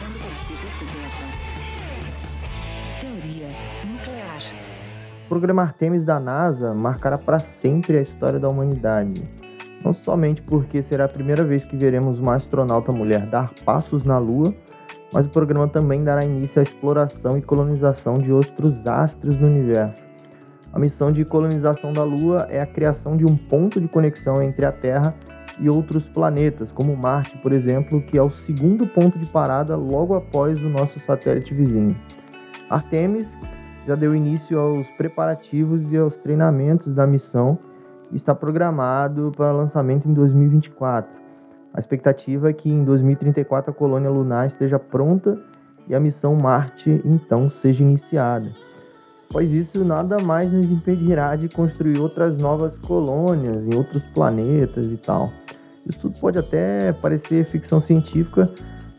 Ser descoberta. Teoria nuclear. O programa Artemis da NASA marcará para sempre a história da humanidade. Não somente porque será a primeira vez que veremos uma astronauta mulher dar passos na Lua, mas o programa também dará início à exploração e colonização de outros astros no universo. A missão de colonização da Lua é a criação de um ponto de conexão entre a Terra e outros planetas, como Marte, por exemplo, que é o segundo ponto de parada logo após o nosso satélite vizinho. Artemis já deu início aos preparativos e aos treinamentos da missão e está programado para lançamento em 2024. A expectativa é que em 2034 a colônia lunar esteja pronta e a missão Marte então seja iniciada. Pois isso nada mais nos impedirá de construir outras novas colônias em outros planetas e tal. Isso tudo pode até parecer ficção científica,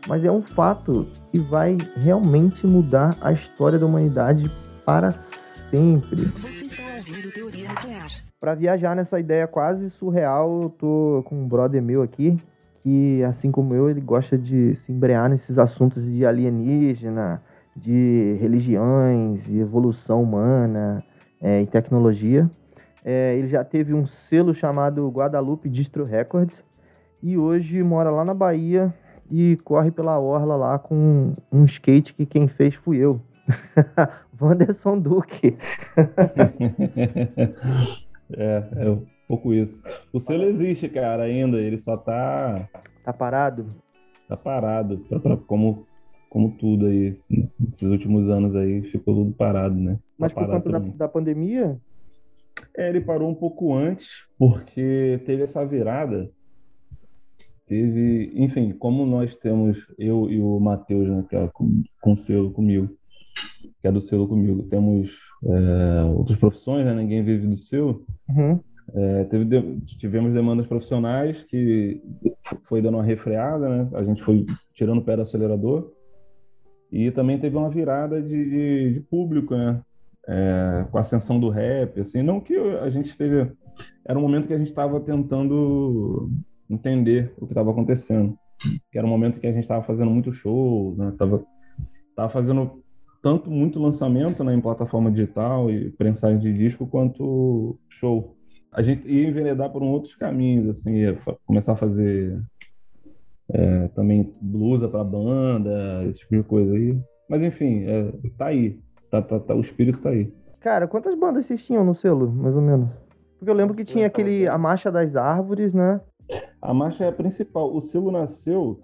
mas é um fato que vai realmente mudar a história da humanidade para sempre. Você está ouvindo teoria nuclear. Para viajar nessa ideia quase surreal, eu tô com um brother meu aqui que, assim como eu, ele gosta de se embrear nesses assuntos de alienígena, de religiões e evolução humana é, e tecnologia. É, ele já teve um selo chamado Guadalupe Distro Records e hoje mora lá na Bahia e corre pela orla lá com um skate que quem fez fui eu. Wanderson Duque. é, é um pouco isso. O selo existe, cara, ainda. Ele só tá. Tá parado? Tá parado. Pra, pra, como, como tudo aí. Nesses últimos anos aí ficou tudo parado, né? Tá Mas por conta da, da pandemia? É, ele parou um pouco antes, porque teve essa virada. Teve, enfim, como nós temos, eu e o Matheus, né, que é com, com selo comigo, que é do selo comigo, temos é, outras profissões, né, ninguém vive do selo. Uhum. É, teve de- tivemos demandas profissionais que foi dando uma refreada, né? A gente foi tirando o pé do acelerador. E também teve uma virada de, de- de público, né? É, com a ascensão do rap, assim, não que a gente esteja... Era um momento que a gente estava tentando entender o que estava acontecendo. Que era um momento que a gente estava fazendo muito show, né? Tava, tava fazendo tanto muito lançamento né, em plataforma digital e prensagem de disco, quanto show a gente ia enveredar por um outros caminhos, assim, começar a fazer é, também blusa para banda, esse tipo de coisa aí. Mas enfim, é, tá aí, tá, tá, tá- o espírito tá aí. Cara, quantas bandas vocês tinham no selo, mais ou menos? Porque eu lembro que tinha aquele A Marcha das Árvores, né? A marcha é a principal. O selo nasceu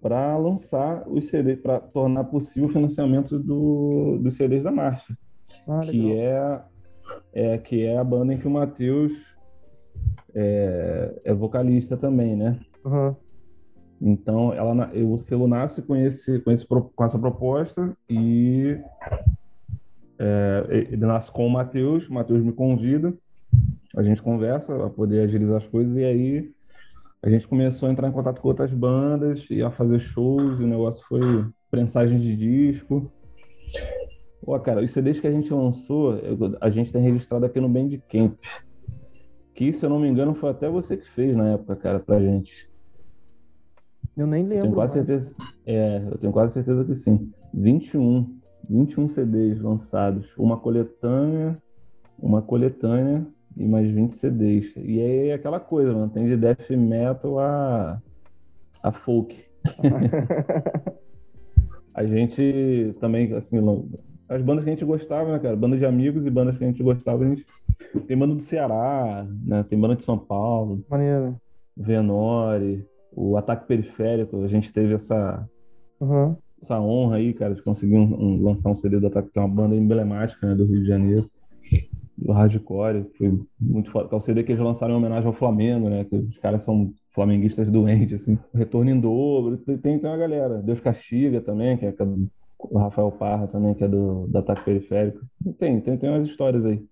para lançar os CDs, para tornar possível o financiamento do, dos CDs da marcha. Ah, que é, é que é a banda em que o Matheus é, é vocalista também, né? Uhum. Então, ela, o selo nasce com, esse, com, esse, com essa proposta e é, ele nasce com o Matheus, o Matheus me convida, a gente conversa para poder agilizar as coisas e aí a gente começou a entrar em contato com outras bandas e a fazer shows e o negócio foi prensagem de disco. Pô, cara, os CDs que a gente lançou, a gente tem registrado aqui no Bandcamp. Que, se eu não me engano, foi até você que fez na época, cara, pra gente. Eu nem Eu lembro. tenho quase certeza. É, eu tenho quase certeza que sim. 21. 21 CDs lançados. Uma coletânea, uma coletânea e mais 20 CDs. E é aquela coisa, mano. Tem de death metal a, a folk. A gente também, assim, as bandas que a gente gostava, né, cara? Bandas de amigos e bandas que a gente gostava, a gente. Tem banda do Ceará, né? Tem banda de São Paulo, Maneiro. Venore, o Ataque Periférico. A gente teve essa, Uhum. essa honra aí, cara, de conseguir um- um- lançar um CD do Ataque, que é uma banda emblemática, né, do Rio de Janeiro, do hardcore. Foi muito foda. É o CD que eles lançaram em homenagem ao Flamengo, né? Que os caras são flamenguistas doentes, assim. Retorno em dobro. Tem, tem uma galera. Deus Castiga também, que é, é o Rafael Parra também, que é do, do Ataque Periférico. Tem, tem, tem umas histórias aí.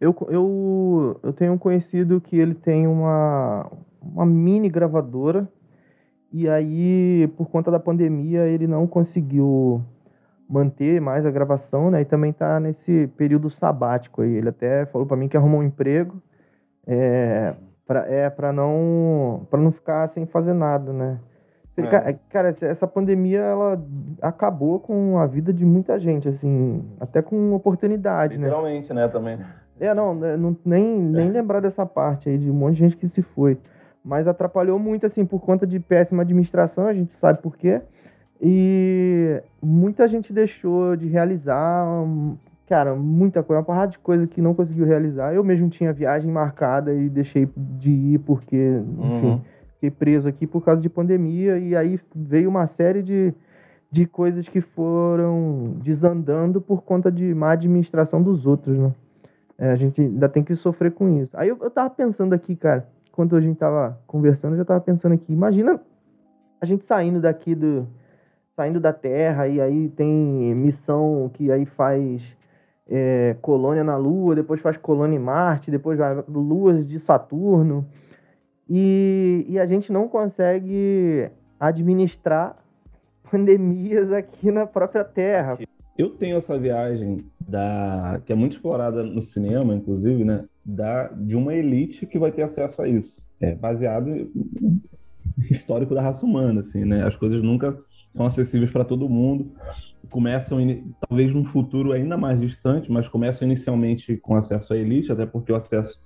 Eu, eu, eu tenho um conhecido que ele tem uma, uma mini gravadora e aí, por conta da pandemia, ele não conseguiu manter mais a gravação, né? E também tá nesse período sabático aí. Ele até falou para mim que arrumou um emprego, é, Pra, é, não, não ficar sem fazer nada, né? É. Cara, essa- pandemia, ela acabou com a vida de muita gente, assim, até com oportunidade, né? Literalmente, né, também. É, não, né, não nem, nem lembrar dessa parte aí de um monte de gente que se foi. Mas atrapalhou muito, assim, por conta de péssima administração, a gente sabe por quê. E muita gente deixou de realizar, hum, cara, muita coisa, uma porrada de coisa que não conseguiu realizar. Eu mesmo tinha viagem marcada e deixei de ir porque, enfim, Uhum. Fiquei preso aqui por causa de pandemia. E aí veio uma série de, de coisas que foram desandando por conta de má administração dos outros, né? É, a gente ainda tem que sofrer com isso. Aí eu, eu tava pensando aqui, cara, enquanto a gente tava conversando, eu já tava pensando aqui, imagina a gente saindo daqui do. saindo da Terra, e aí tem missão que aí faz é, colônia na Lua, depois faz colônia em Marte, depois vai luas de Saturno. E, e a gente não consegue administrar pandemias aqui na própria Terra. Eu tenho essa viagem da que é muito explorada no cinema, inclusive, né, da de uma elite que vai ter acesso a isso. É baseado no histórico da raça humana, assim, né? As coisas nunca são acessíveis para todo mundo. Começam talvez num futuro ainda mais distante, mas começam inicialmente com acesso à elite, até porque o acesso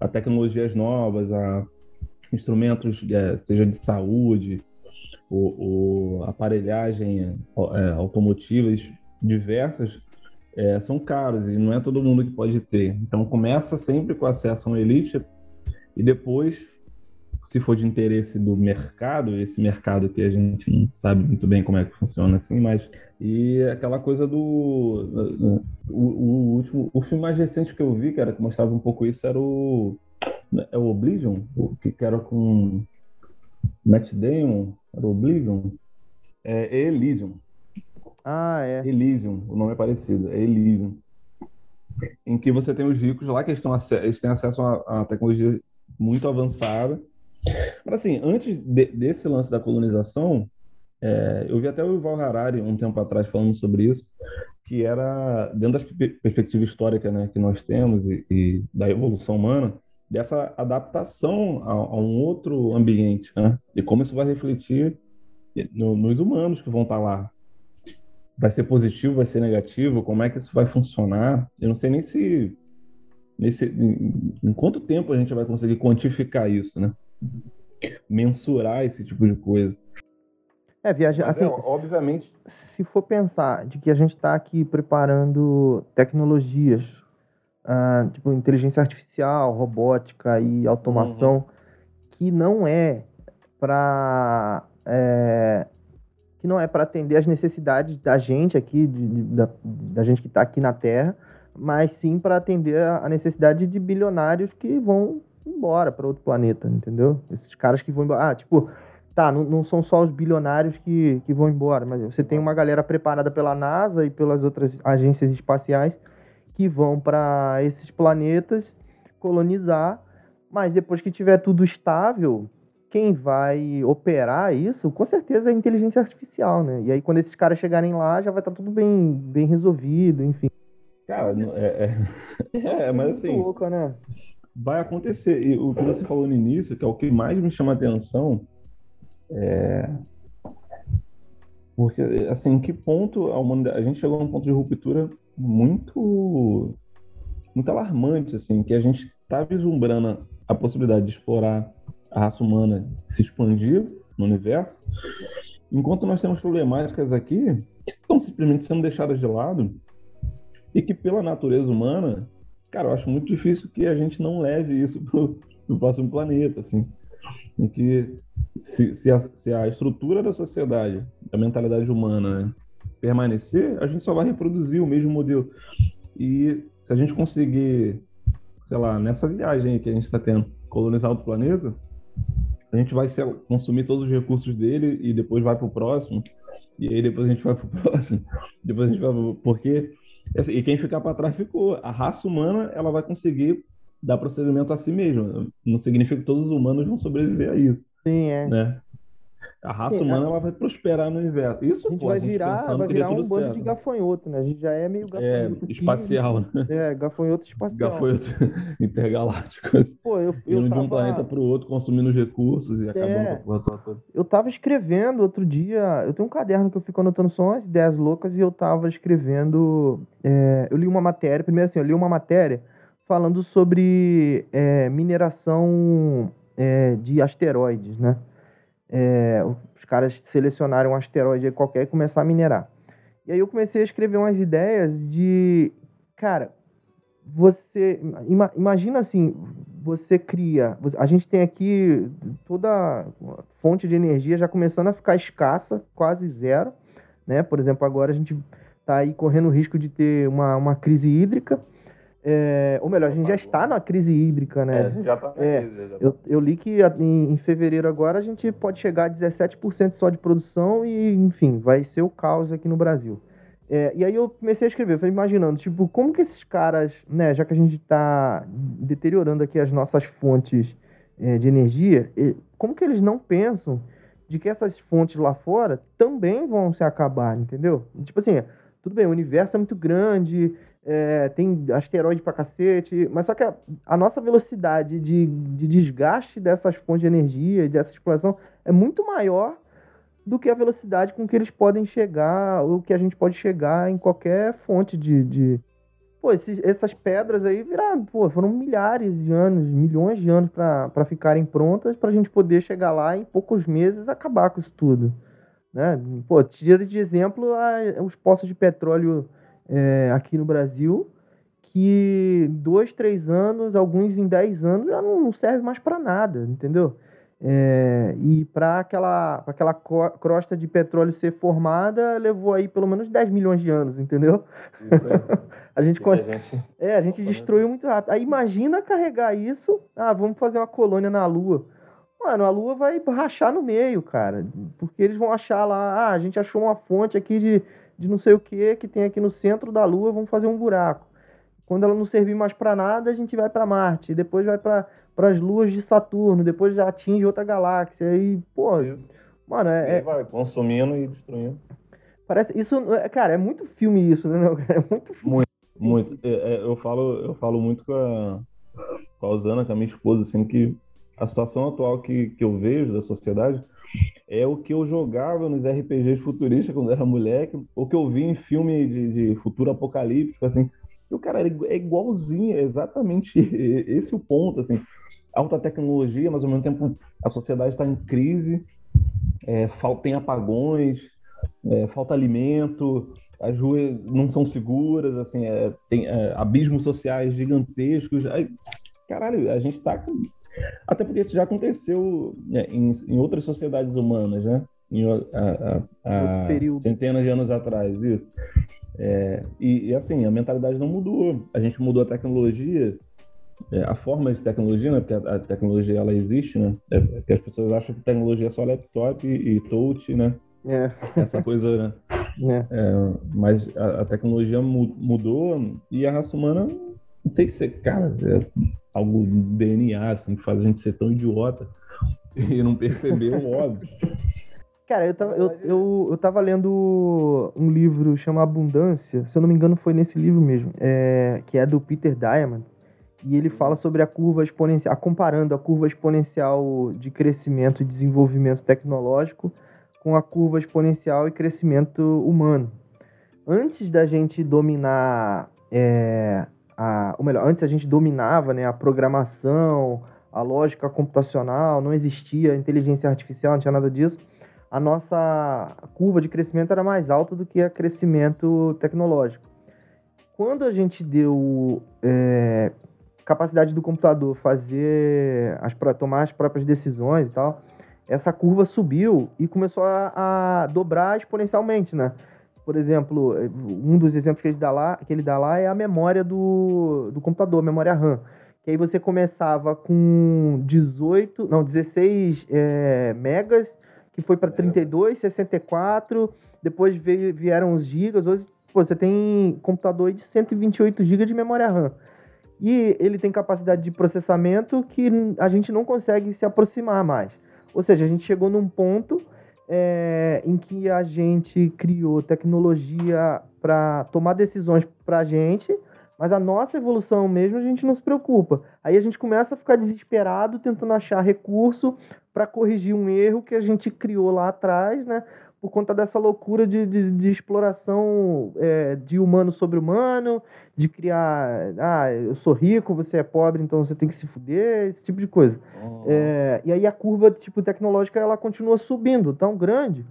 a tecnologias novas, a instrumentos, é, seja de saúde, ou, ou aparelhagem é, automotivas diversas é, são caros e não é todo mundo que pode ter. Então começa sempre com acesso a uma elite e depois, se for de interesse do mercado, esse mercado que a gente não sabe muito bem como é que funciona assim, mas e aquela coisa do o, o último, o filme mais recente que eu vi, cara, que mostrava um pouco isso era o é o Oblivion, o que era com Matt Damon, era o Oblivion, é Elysium. Ah, é. Elysium, o nome é parecido, é Elysium. Em que você tem os ricos lá que eles, eles têm acesso a, a tecnologia muito avançada. Mas assim, antes de- desse lance da colonização, é, eu vi até o Yuval Harari um tempo atrás falando sobre isso, que era dentro da per- perspectiva histórica né, que nós temos e, e da evolução humana, dessa adaptação a, a um outro ambiente, né? E como isso vai refletir no- nos humanos que vão estar lá, vai ser positivo, vai ser negativo, como é que isso vai funcionar? Eu não sei nem se nesse em, em quanto tempo a gente vai conseguir quantificar isso, né? Mensurar esse tipo de coisa. É, viagem, Mas assim, é, obviamente, se for pensar de que a gente está aqui preparando tecnologias, ah, tipo inteligência artificial, robótica e automação, que não é para que não é para atender as necessidades da gente aqui, de- de- da, da gente que está aqui na Terra, mas sim para atender a a necessidade de bilionários que vão embora para outro planeta, entendeu? Esses caras que vão embora. Ah, tipo, tá, não, não são só os bilionários que, que vão embora, mas você tem uma galera preparada pela NASA e pelas outras agências espaciais que vão para esses planetas colonizar, mas depois que tiver tudo estável, quem vai operar isso, com certeza é a inteligência artificial, né? E aí quando esses caras chegarem lá, já vai estar tudo bem, bem resolvido, enfim. cara, não- é, é, é, mas assim, louco, né? vai acontecer. E o que você falou no início, que é o que mais me chama a atenção, é. Porque, assim, em que ponto a humanidade. A gente chegou num ponto de ruptura muito. muito alarmante, assim, que a gente está vislumbrando a possibilidade de explorar a raça humana se expandir no universo, enquanto nós temos problemáticas aqui que estão simplesmente sendo deixadas de lado e que, pela natureza humana, cara, eu acho muito difícil que a gente não leve isso pro, pro próximo planeta, assim. Em que se, se, a, se a estrutura da sociedade, da mentalidade humana, né, permanecer, a gente só vai reproduzir o mesmo modelo. E se a gente conseguir, sei lá, nessa viagem que a gente está tendo, colonizar outro planeta, a gente vai ser, consumir todos os recursos dele e depois vai pro próximo. E aí depois a gente vai pro próximo. Depois a gente vai pro... Porque assim, e quem ficar para trás ficou. A raça humana ela vai conseguir dar procedimento a si mesma. Não significa que todos os humanos vão sobreviver a isso, Sim, é. né? A raça Sim, humana ela vai prosperar no universo. Isso, A gente pô, vai a gente virar, pensando vai virar um bando certo. de gafanhoto, né? A gente já é meio É, gafanhoto. aqui, espacial, né? É, gafanhoto espacial. Gafanhoto intergaláctico. assim, Pô, eu, eu Indo de um tava- planeta para o outro, consumindo os recursos e acabando É. com a porra toda. Eu tava escrevendo outro dia. Eu tenho um caderno que eu fico anotando só umas ideias loucas e eu tava escrevendo. é, eu li uma matéria. Primeiro, assim, eu li uma matéria falando sobre é, mineração é, de asteroides, né? É, os caras selecionaram um asteroide qualquer e começaram a minerar. E aí eu comecei a escrever umas ideias de. Cara, você. ima- imagina assim, você cria. A gente tem aqui toda a fonte de energia já começando a ficar escassa, quase zero. Né? Por exemplo, agora a gente está aí correndo o risco de ter uma, uma crise hídrica. É, ou melhor, a gente já está na crise hídrica, né? já tá É, Eu, eu li que em, em fevereiro agora a gente pode chegar a 17% só de produção e, enfim, vai ser o caos aqui no Brasil. É, e aí eu comecei a escrever, eu falei, imaginando, tipo, como que esses caras, né, já que a gente está deteriorando aqui as nossas fontes é, de energia, como que eles não pensam de que essas fontes lá fora também vão se acabar, entendeu? Tipo assim, tudo bem, o universo é muito grande, é, tem asteroide pra cacete, mas só que a, a nossa velocidade de, de desgaste dessas fontes de energia e dessa exploração é muito maior do que a velocidade com que eles podem chegar, ou que a gente pode chegar em qualquer fonte de. de... Pô, esses- essas pedras aí viraram, pô, foram milhares de anos, milhões de anos para ficarem prontas para a gente poder chegar lá em poucos meses acabar com isso tudo. Né? Pô, tira de exemplo a- os poços de petróleo é, aqui no Brasil, que dois, três anos, alguns em dez anos, já não, serve mais para nada, entendeu? É, e para aquela, pra aquela crosta de petróleo ser formada, levou aí pelo menos 10 milhões de anos, entendeu? Isso aí. A gente, cons- gente- é, a gente destruiu muito rápido. Aí imagina carregar isso. Ah, vamos fazer uma colônia na Lua. Mano, a Lua vai rachar no meio, cara. Porque eles vão achar lá, ah, a gente achou uma fonte aqui de, de não sei o que que tem aqui no centro da Lua, vamos fazer um buraco. Quando ela não servir mais pra nada, a gente vai pra Marte. Depois vai para as luas de Saturno. Depois já atinge outra galáxia. Aí, pô, Isso. mano, E é, é- vai consumindo e destruindo. parece. Isso, é- cara, é muito filme isso, né? É muito filme. Muito. É, é, eu, falo, eu falo muito com a, com a Osana, com a minha esposa, assim, que a situação atual que, que eu vejo da sociedade é o que eu jogava nos RPGs futuristas quando era moleque, ou que eu vi em filme de, de futuro apocalíptico, assim. E o cara é igu- igualzinho, é exatamente esse o ponto, assim. Alta tecnologia, mas ao mesmo tempo a sociedade está em crise, é, tem apagões, é, falta alimento, as ruas não são seguras, assim, é, tem é, abismos sociais gigantescos. Aí, caralho, a gente tá com... Até porque isso já aconteceu né, em, em outras sociedades humanas, né? Em, a- a- a- centenas de anos atrás, isso. É, e, e, assim, a mentalidade não mudou. A gente mudou a tecnologia, é, a forma de tecnologia, né? Porque a, a tecnologia ela existe, né? É, porque as pessoas acham que tecnologia é só laptop e, e touch, né? É, Essa coisa, né? né? É, mas a, a tecnologia mu- mudou e a raça humana, não sei se, cara, é algo do DNA, assim, que faz a gente ser tão idiota e não perceber o óbvio. Cara, eu tava, eu, eu, eu tava lendo um livro chamado Abundância, se eu não me engano foi nesse livro mesmo, é, que é do Peter Diamond, e ele fala sobre a curva exponencial, comparando a curva exponencial de crescimento e desenvolvimento tecnológico com a curva exponencial e crescimento humano. Antes da gente dominar, é, a, ou melhor, antes a gente dominava né, a programação, a lógica computacional, não existia inteligência artificial, não tinha nada disso a nossa curva de crescimento era mais alta do que a crescimento tecnológico. Quando a gente deu é, capacidade do computador fazer as tomar as próprias decisões e tal, essa curva subiu e começou a, a dobrar exponencialmente, né? Por exemplo, um dos exemplos que ele dá lá, que ele dá lá é a memória do, do computador, memória RAM. Que aí você começava com 18, não, 16 é, megas, que foi para 32, 64, depois veio, vieram os gigas, hoje pô, você tem computador de 128 GB de memória RAM. E ele tem capacidade de processamento que a gente não consegue se aproximar mais. Ou seja, a gente chegou num ponto é, em que a gente criou tecnologia para tomar decisões para a gente, mas a nossa evolução mesmo a gente não se preocupa. Aí a gente começa a ficar desesperado tentando achar recurso para corrigir um erro que a gente criou lá atrás, né? Por conta dessa loucura de, de, de exploração é, de humano sobre humano, de criar, ah, eu sou rico, você é pobre, então você tem que se fuder, esse tipo de coisa. Uhum. É, e aí a curva tipo tecnológica ela continua subindo tão grande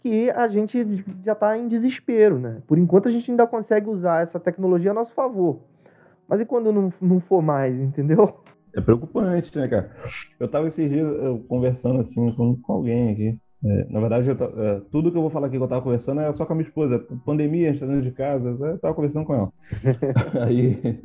que a gente já está em desespero, né? Por enquanto a gente ainda consegue usar essa tecnologia a nosso favor. Mas e quando não, não for mais, entendeu? É preocupante, né, cara? Eu tava esses dias eu, conversando assim com, com alguém aqui. É, na verdade, eu, é, tudo que eu vou falar aqui que eu tava conversando é só com a minha esposa. Pandemia, a gente tá dentro de casa, eu tava conversando com ela. Aí.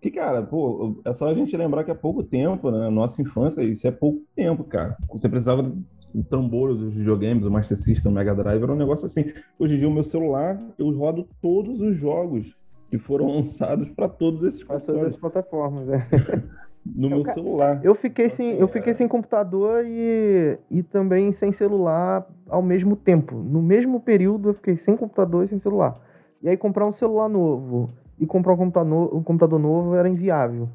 Que, cara, pô, é só a gente lembrar que é pouco tempo, né? Nossa infância, isso é pouco tempo, cara. Você precisava do trambolho dos videogames, o Master System, o Mega Drive, era um negócio assim. Hoje em dia, o meu celular, eu rodo todos os jogos que foram lançados para todos esses Para consoles. todas as plataformas, né? No meu celular. Eu fiquei sem, eu fiquei sem computador e, e também sem celular ao mesmo tempo. No mesmo período eu fiquei sem computador e sem celular. E aí comprar um celular novo e comprar um computador, um computador novo era inviável.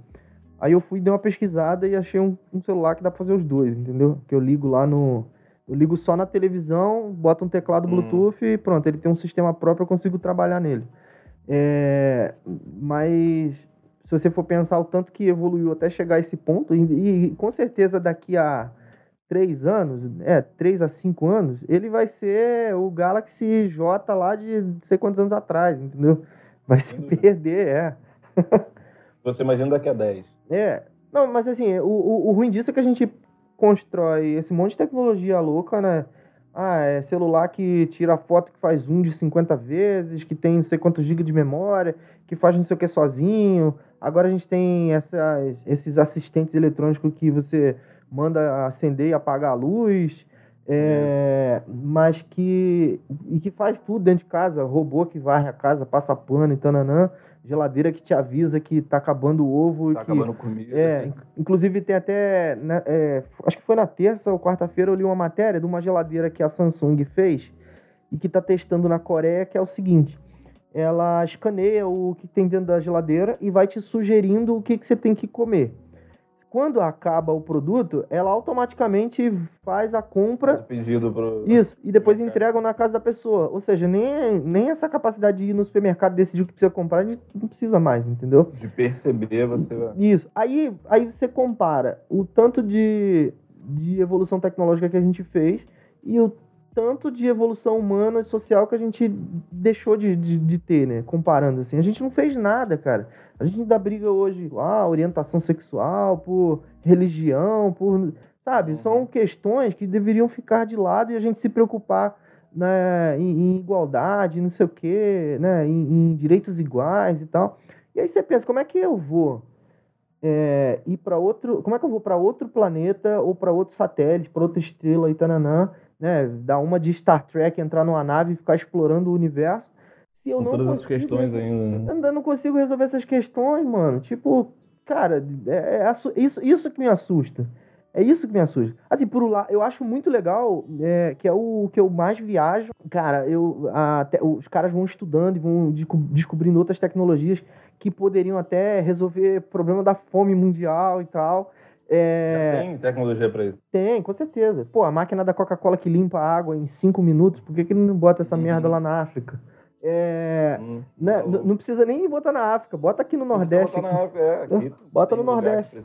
Aí eu fui dei uma pesquisada e achei um, um celular que dá pra fazer os dois, entendeu? Que eu ligo lá no eu ligo só na televisão, boto um teclado Hum. Bluetooth e pronto, ele tem um sistema próprio, eu consigo trabalhar nele. É, mas se você for pensar o tanto que evoluiu até chegar a esse ponto, e, e com certeza daqui a três anos, é, três a cinco anos, ele vai ser o Galaxy J lá de não sei quantos anos atrás, entendeu? Vai se perder, é. Você imagina daqui a 10. É. Não, mas assim, o, o, o ruim disso é que a gente constrói esse monte de tecnologia louca, né? Ah, é celular que tira foto que faz zoom de 50 vezes, que tem não sei quantos gigas de memória, que faz não sei o que sozinho. Agora a gente tem essas, esses assistentes eletrônicos que você manda acender e apagar a luz. É, mas que. E que faz tudo dentro de casa, robô que varre a casa, passa pano e tananã, geladeira que te avisa que tá acabando o ovo Tá que. acabando comida. É, inc- inclusive tem até. né, é, acho que foi na terça ou quarta-feira eu li uma matéria de uma geladeira que a Samsung fez e que está testando na Coreia, que é o seguinte: ela escaneia o que tem dentro da geladeira e vai te sugerindo o que, que você tem que comer. Quando acaba o produto, ela automaticamente faz a compra Faz pedido pro. isso, e depois entregam na casa da pessoa. Ou seja, nem, nem essa capacidade de ir no supermercado e decidir o que precisa comprar, a gente não precisa mais, entendeu? De perceber, você vai. Isso. Aí, aí você compara o tanto de, de evolução tecnológica que a gente fez e o tanto de evolução humana e social que a gente deixou de, de, de ter, né? Comparando assim. A gente não fez nada, cara. A gente ainda briga hoje, ah, orientação sexual, por religião, por. Sabe? Uhum. São questões que deveriam ficar de lado e a gente se preocupar né, em, em igualdade, não sei o quê, né? Em, em direitos iguais e tal. E aí você pensa, como é que eu vou é, ir para outro. Como é que eu vou para outro planeta ou para outro satélite, para outra estrela e tananã, né? Dar uma de Star Trek, entrar numa nave e ficar explorando o universo. Se eu Com não todas essas consigo questões resol- ainda. né? eu ainda não consigo resolver essas questões, mano. Tipo, cara, é, é isso, isso que me assusta. É isso que me assusta. Assim, por um lado, eu acho muito legal, é, que é o que eu mais viajo. Cara, eu, a- até- os caras vão estudando e vão desco- descobrindo outras tecnologias que poderiam até resolver o problema da fome mundial e tal. É, tem tecnologia pra isso. tem, com certeza. Pô, a máquina da Coca-Cola que limpa a água em cinco minutos, por que, que ele não bota essa Uhum. merda lá na África? É, Hum, né, louco. não precisa nem botar na África, bota aqui no Não Nordeste. botar na África, é, aqui Bota no Nordeste.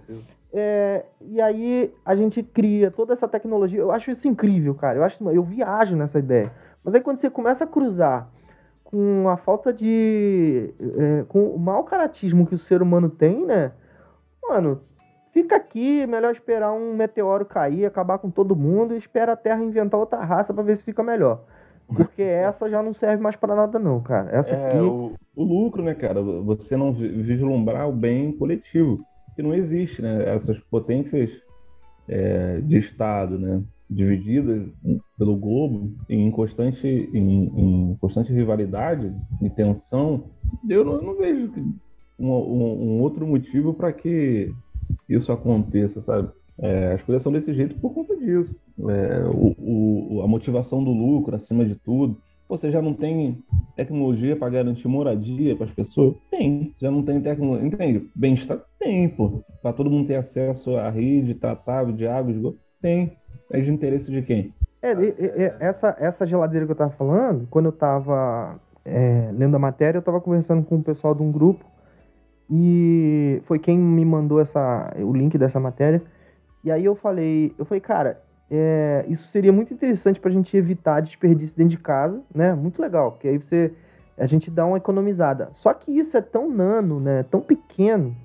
É, e aí a gente cria toda essa tecnologia. Eu acho isso incrível, cara. Eu acho, eu viajo nessa ideia. Mas aí quando você começa a cruzar com a falta de, é, com o mau caratismo que o ser humano tem, né? Mano, fica aqui, melhor esperar um meteoro cair, acabar com todo mundo e espera a Terra inventar outra raça pra ver se fica melhor. Porque essa já não serve mais pra nada não, cara. Essa É, aqui o, o lucro, né, cara? Você não vi- vislumbrar o bem coletivo, que não existe, né? Essas potências é, de Estado, né? Divididas pelo globo em constante, em, em constante rivalidade e tensão, eu não, não vejo um, um- um outro motivo para que isso aconteça, sabe? É, as coisas são desse jeito por conta disso. É, o, o- a motivação do lucro acima de tudo. Você já não tem tecnologia para garantir moradia para as pessoas? Tem. Já não tem tecnologia. Entende? Bem-estar? Tem, pô. Para todo mundo ter acesso à rede tratável de água, esgoto? Tem. É de interesse de quem? É, essa, essa geladeira que eu tava falando, quando eu tava é, lendo a matéria, eu tava conversando com o pessoal de um grupo e foi quem me mandou essa, o link dessa matéria. E aí eu falei, eu falei, cara, é, isso seria muito interessante para a gente evitar desperdício dentro de casa, né? Muito legal, porque aí você a gente dá uma economizada. Só que isso é tão nano, né? Tão pequeno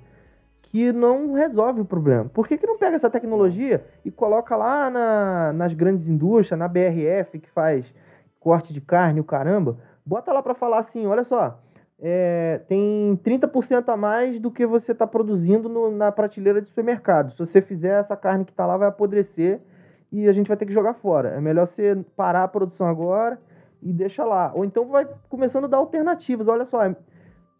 que não resolve o problema. Por que, que não pega essa tecnologia e coloca lá na, nas grandes indústrias, na BRF que faz corte de carne, o caramba, bota lá para falar assim, olha só, é, tem 30% a mais do que você está produzindo no, na prateleira de supermercado. Se você fizer essa carne que está lá, vai apodrecer e a gente vai ter que jogar fora. É melhor você parar a produção agora e deixa lá. Ou então vai começando a dar alternativas. Olha só, é,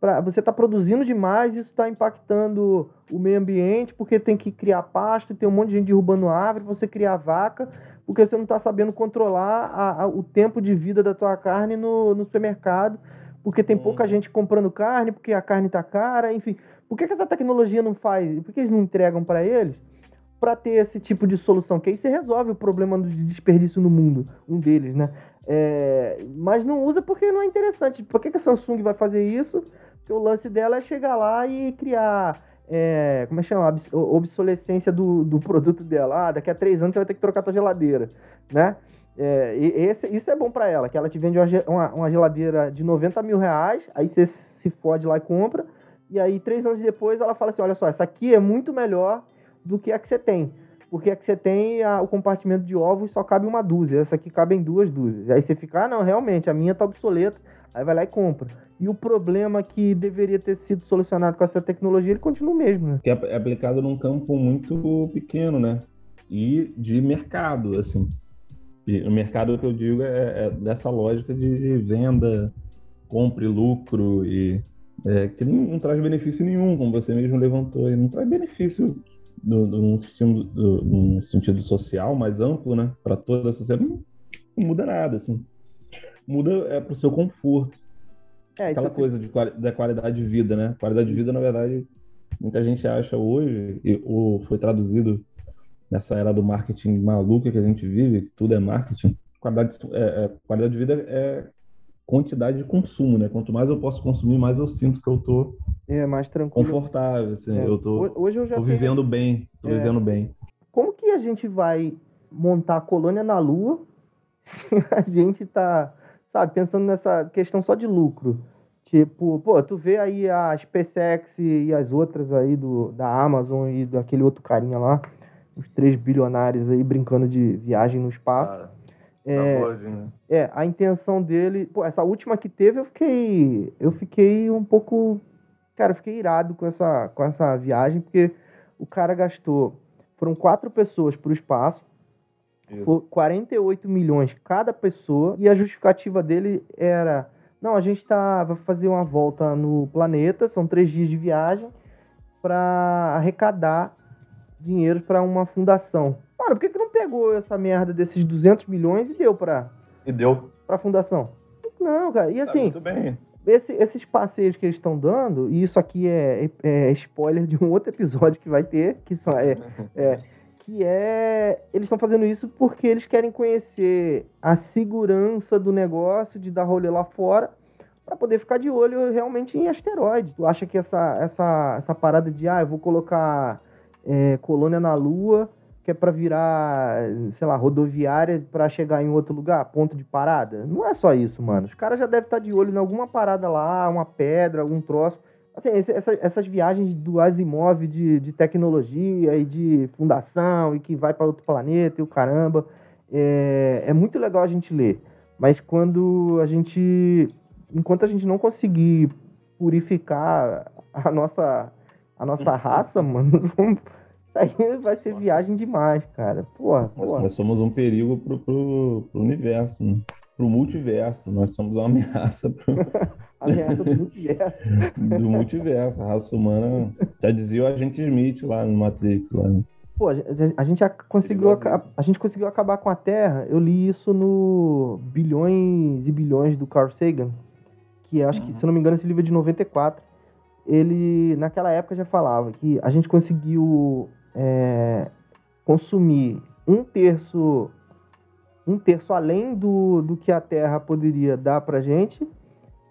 pra, você está produzindo demais, isso está impactando o meio ambiente, porque tem que criar pasto, tem um monte de gente derrubando árvore, você criar vaca, porque você não está sabendo controlar a, a, o tempo de vida da tua carne no, no supermercado porque tem pouca uhum. gente comprando carne, porque a carne está cara, enfim. Por que, que essa tecnologia não faz? Por que eles não entregam para eles para ter esse tipo de solução? Que aí você resolve o problema do desperdício no mundo, um deles, né? É, mas não usa porque não é interessante. Por que, que a Samsung vai fazer isso? Porque o lance dela é chegar lá e criar. É, como é que chama? Obsolescência do, do produto dela. Ah, daqui a três anos você vai ter que trocar tua geladeira, né? É, esse, isso é bom para ela, que ela te vende uma, uma, geladeira de 90 mil reais, aí você se fode lá e compra, e aí três anos depois ela fala assim, olha só, essa aqui é muito melhor do que a que você tem. Porque a que você tem, a, o compartimento de ovos só cabe uma dúzia, essa aqui cabe em duas dúzias. Aí você fica, ah não, realmente, a minha tá obsoleta, aí vai lá e compra. E o problema que deveria ter sido solucionado com essa tecnologia, ele continua o mesmo, né? Que é aplicado num campo muito pequeno, né? E de mercado, assim. E o mercado que eu digo é, é dessa lógica de venda, compre, lucro e é, que não, não, traz benefício nenhum, como você mesmo levantou, e não traz benefício do, do, num, sentido, do, num sentido social mais amplo, né, para toda a sociedade, não, não, muda nada, assim. Muda é para o seu conforto. É, Aquela coisa de, da qualidade de vida, né? Qualidade de vida, na verdade, muita gente acha hoje, e, ou foi traduzido nessa era do marketing maluca que a gente vive, que tudo é marketing, qualidade, é, é, qualidade de vida é quantidade de consumo, né? Quanto mais eu posso consumir, mais eu sinto que eu tô é, mais tranquilo. confortável, assim, é. eu tô, Hoje eu já tô tenho... vivendo bem, tô é. vivendo bem. Como que a gente vai montar a colônia na Lua se a gente tá, sabe, pensando nessa questão só de lucro? Tipo, pô, tu vê aí a SpaceX e as outras aí do, da Amazon e daquele outro carinha lá, os três bilionários aí brincando de viagem no espaço. Cara, é, pode, né? é, a intenção dele. Pô, essa última que teve, eu fiquei. Eu fiquei um pouco. Cara, eu fiquei irado com essa, com essa viagem, porque o cara gastou. Foram quatro pessoas para o espaço. Foi 48 milhões cada pessoa. E a justificativa dele era. Não, a gente tá, vai fazer uma volta no planeta, são três dias de viagem, para arrecadar dinheiro para uma fundação. Mano, por que, que não pegou essa merda desses 200 milhões e deu pra. E deu. Pra fundação? Não, cara. E tá assim. Tá muito bem. Esse, esses passeios que eles estão dando, e isso aqui é, é, é, spoiler de um outro episódio que vai ter, que só é, é que é eles estão fazendo isso porque eles querem conhecer a segurança do negócio de dar rolê lá fora para poder ficar de olho realmente em asteroides. Tu acha que essa essa essa parada de ah, eu vou colocar é, colônia na Lua, que é para virar, sei lá, rodoviária para chegar em outro lugar, ponto de parada. Não é só isso, mano. Os caras já devem estar tá de olho em alguma parada lá, uma pedra, algum troço. Assim, essa, essas viagens do Asimov de, de tecnologia e de fundação e que vai para outro planeta e o caramba, é, é muito legal a gente ler. Mas quando a gente. Enquanto a gente não conseguir purificar a nossa a nossa raça, mano, isso aí vai ser viagem demais, cara. Porra, porra. Nós, somos um perigo pro, pro, pro universo, né? pro multiverso. Nós somos uma ameaça pro. ameaça do multiverso. do multiverso. A raça humana. Já dizia o agente Smith lá no Matrix. Lá, né? Pô, a, gente- a gente a- conseguiu Perigosíssimo. a gente conseguiu acabar com a Terra. Eu li isso no Bilhões e Bilhões do Carl Sagan, que acho que, Uhum. se eu não me engano, esse livro é de 94. Ele, naquela época, já falava que a gente conseguiu é, consumir um terço um terço além do, do que a Terra poderia dar pra gente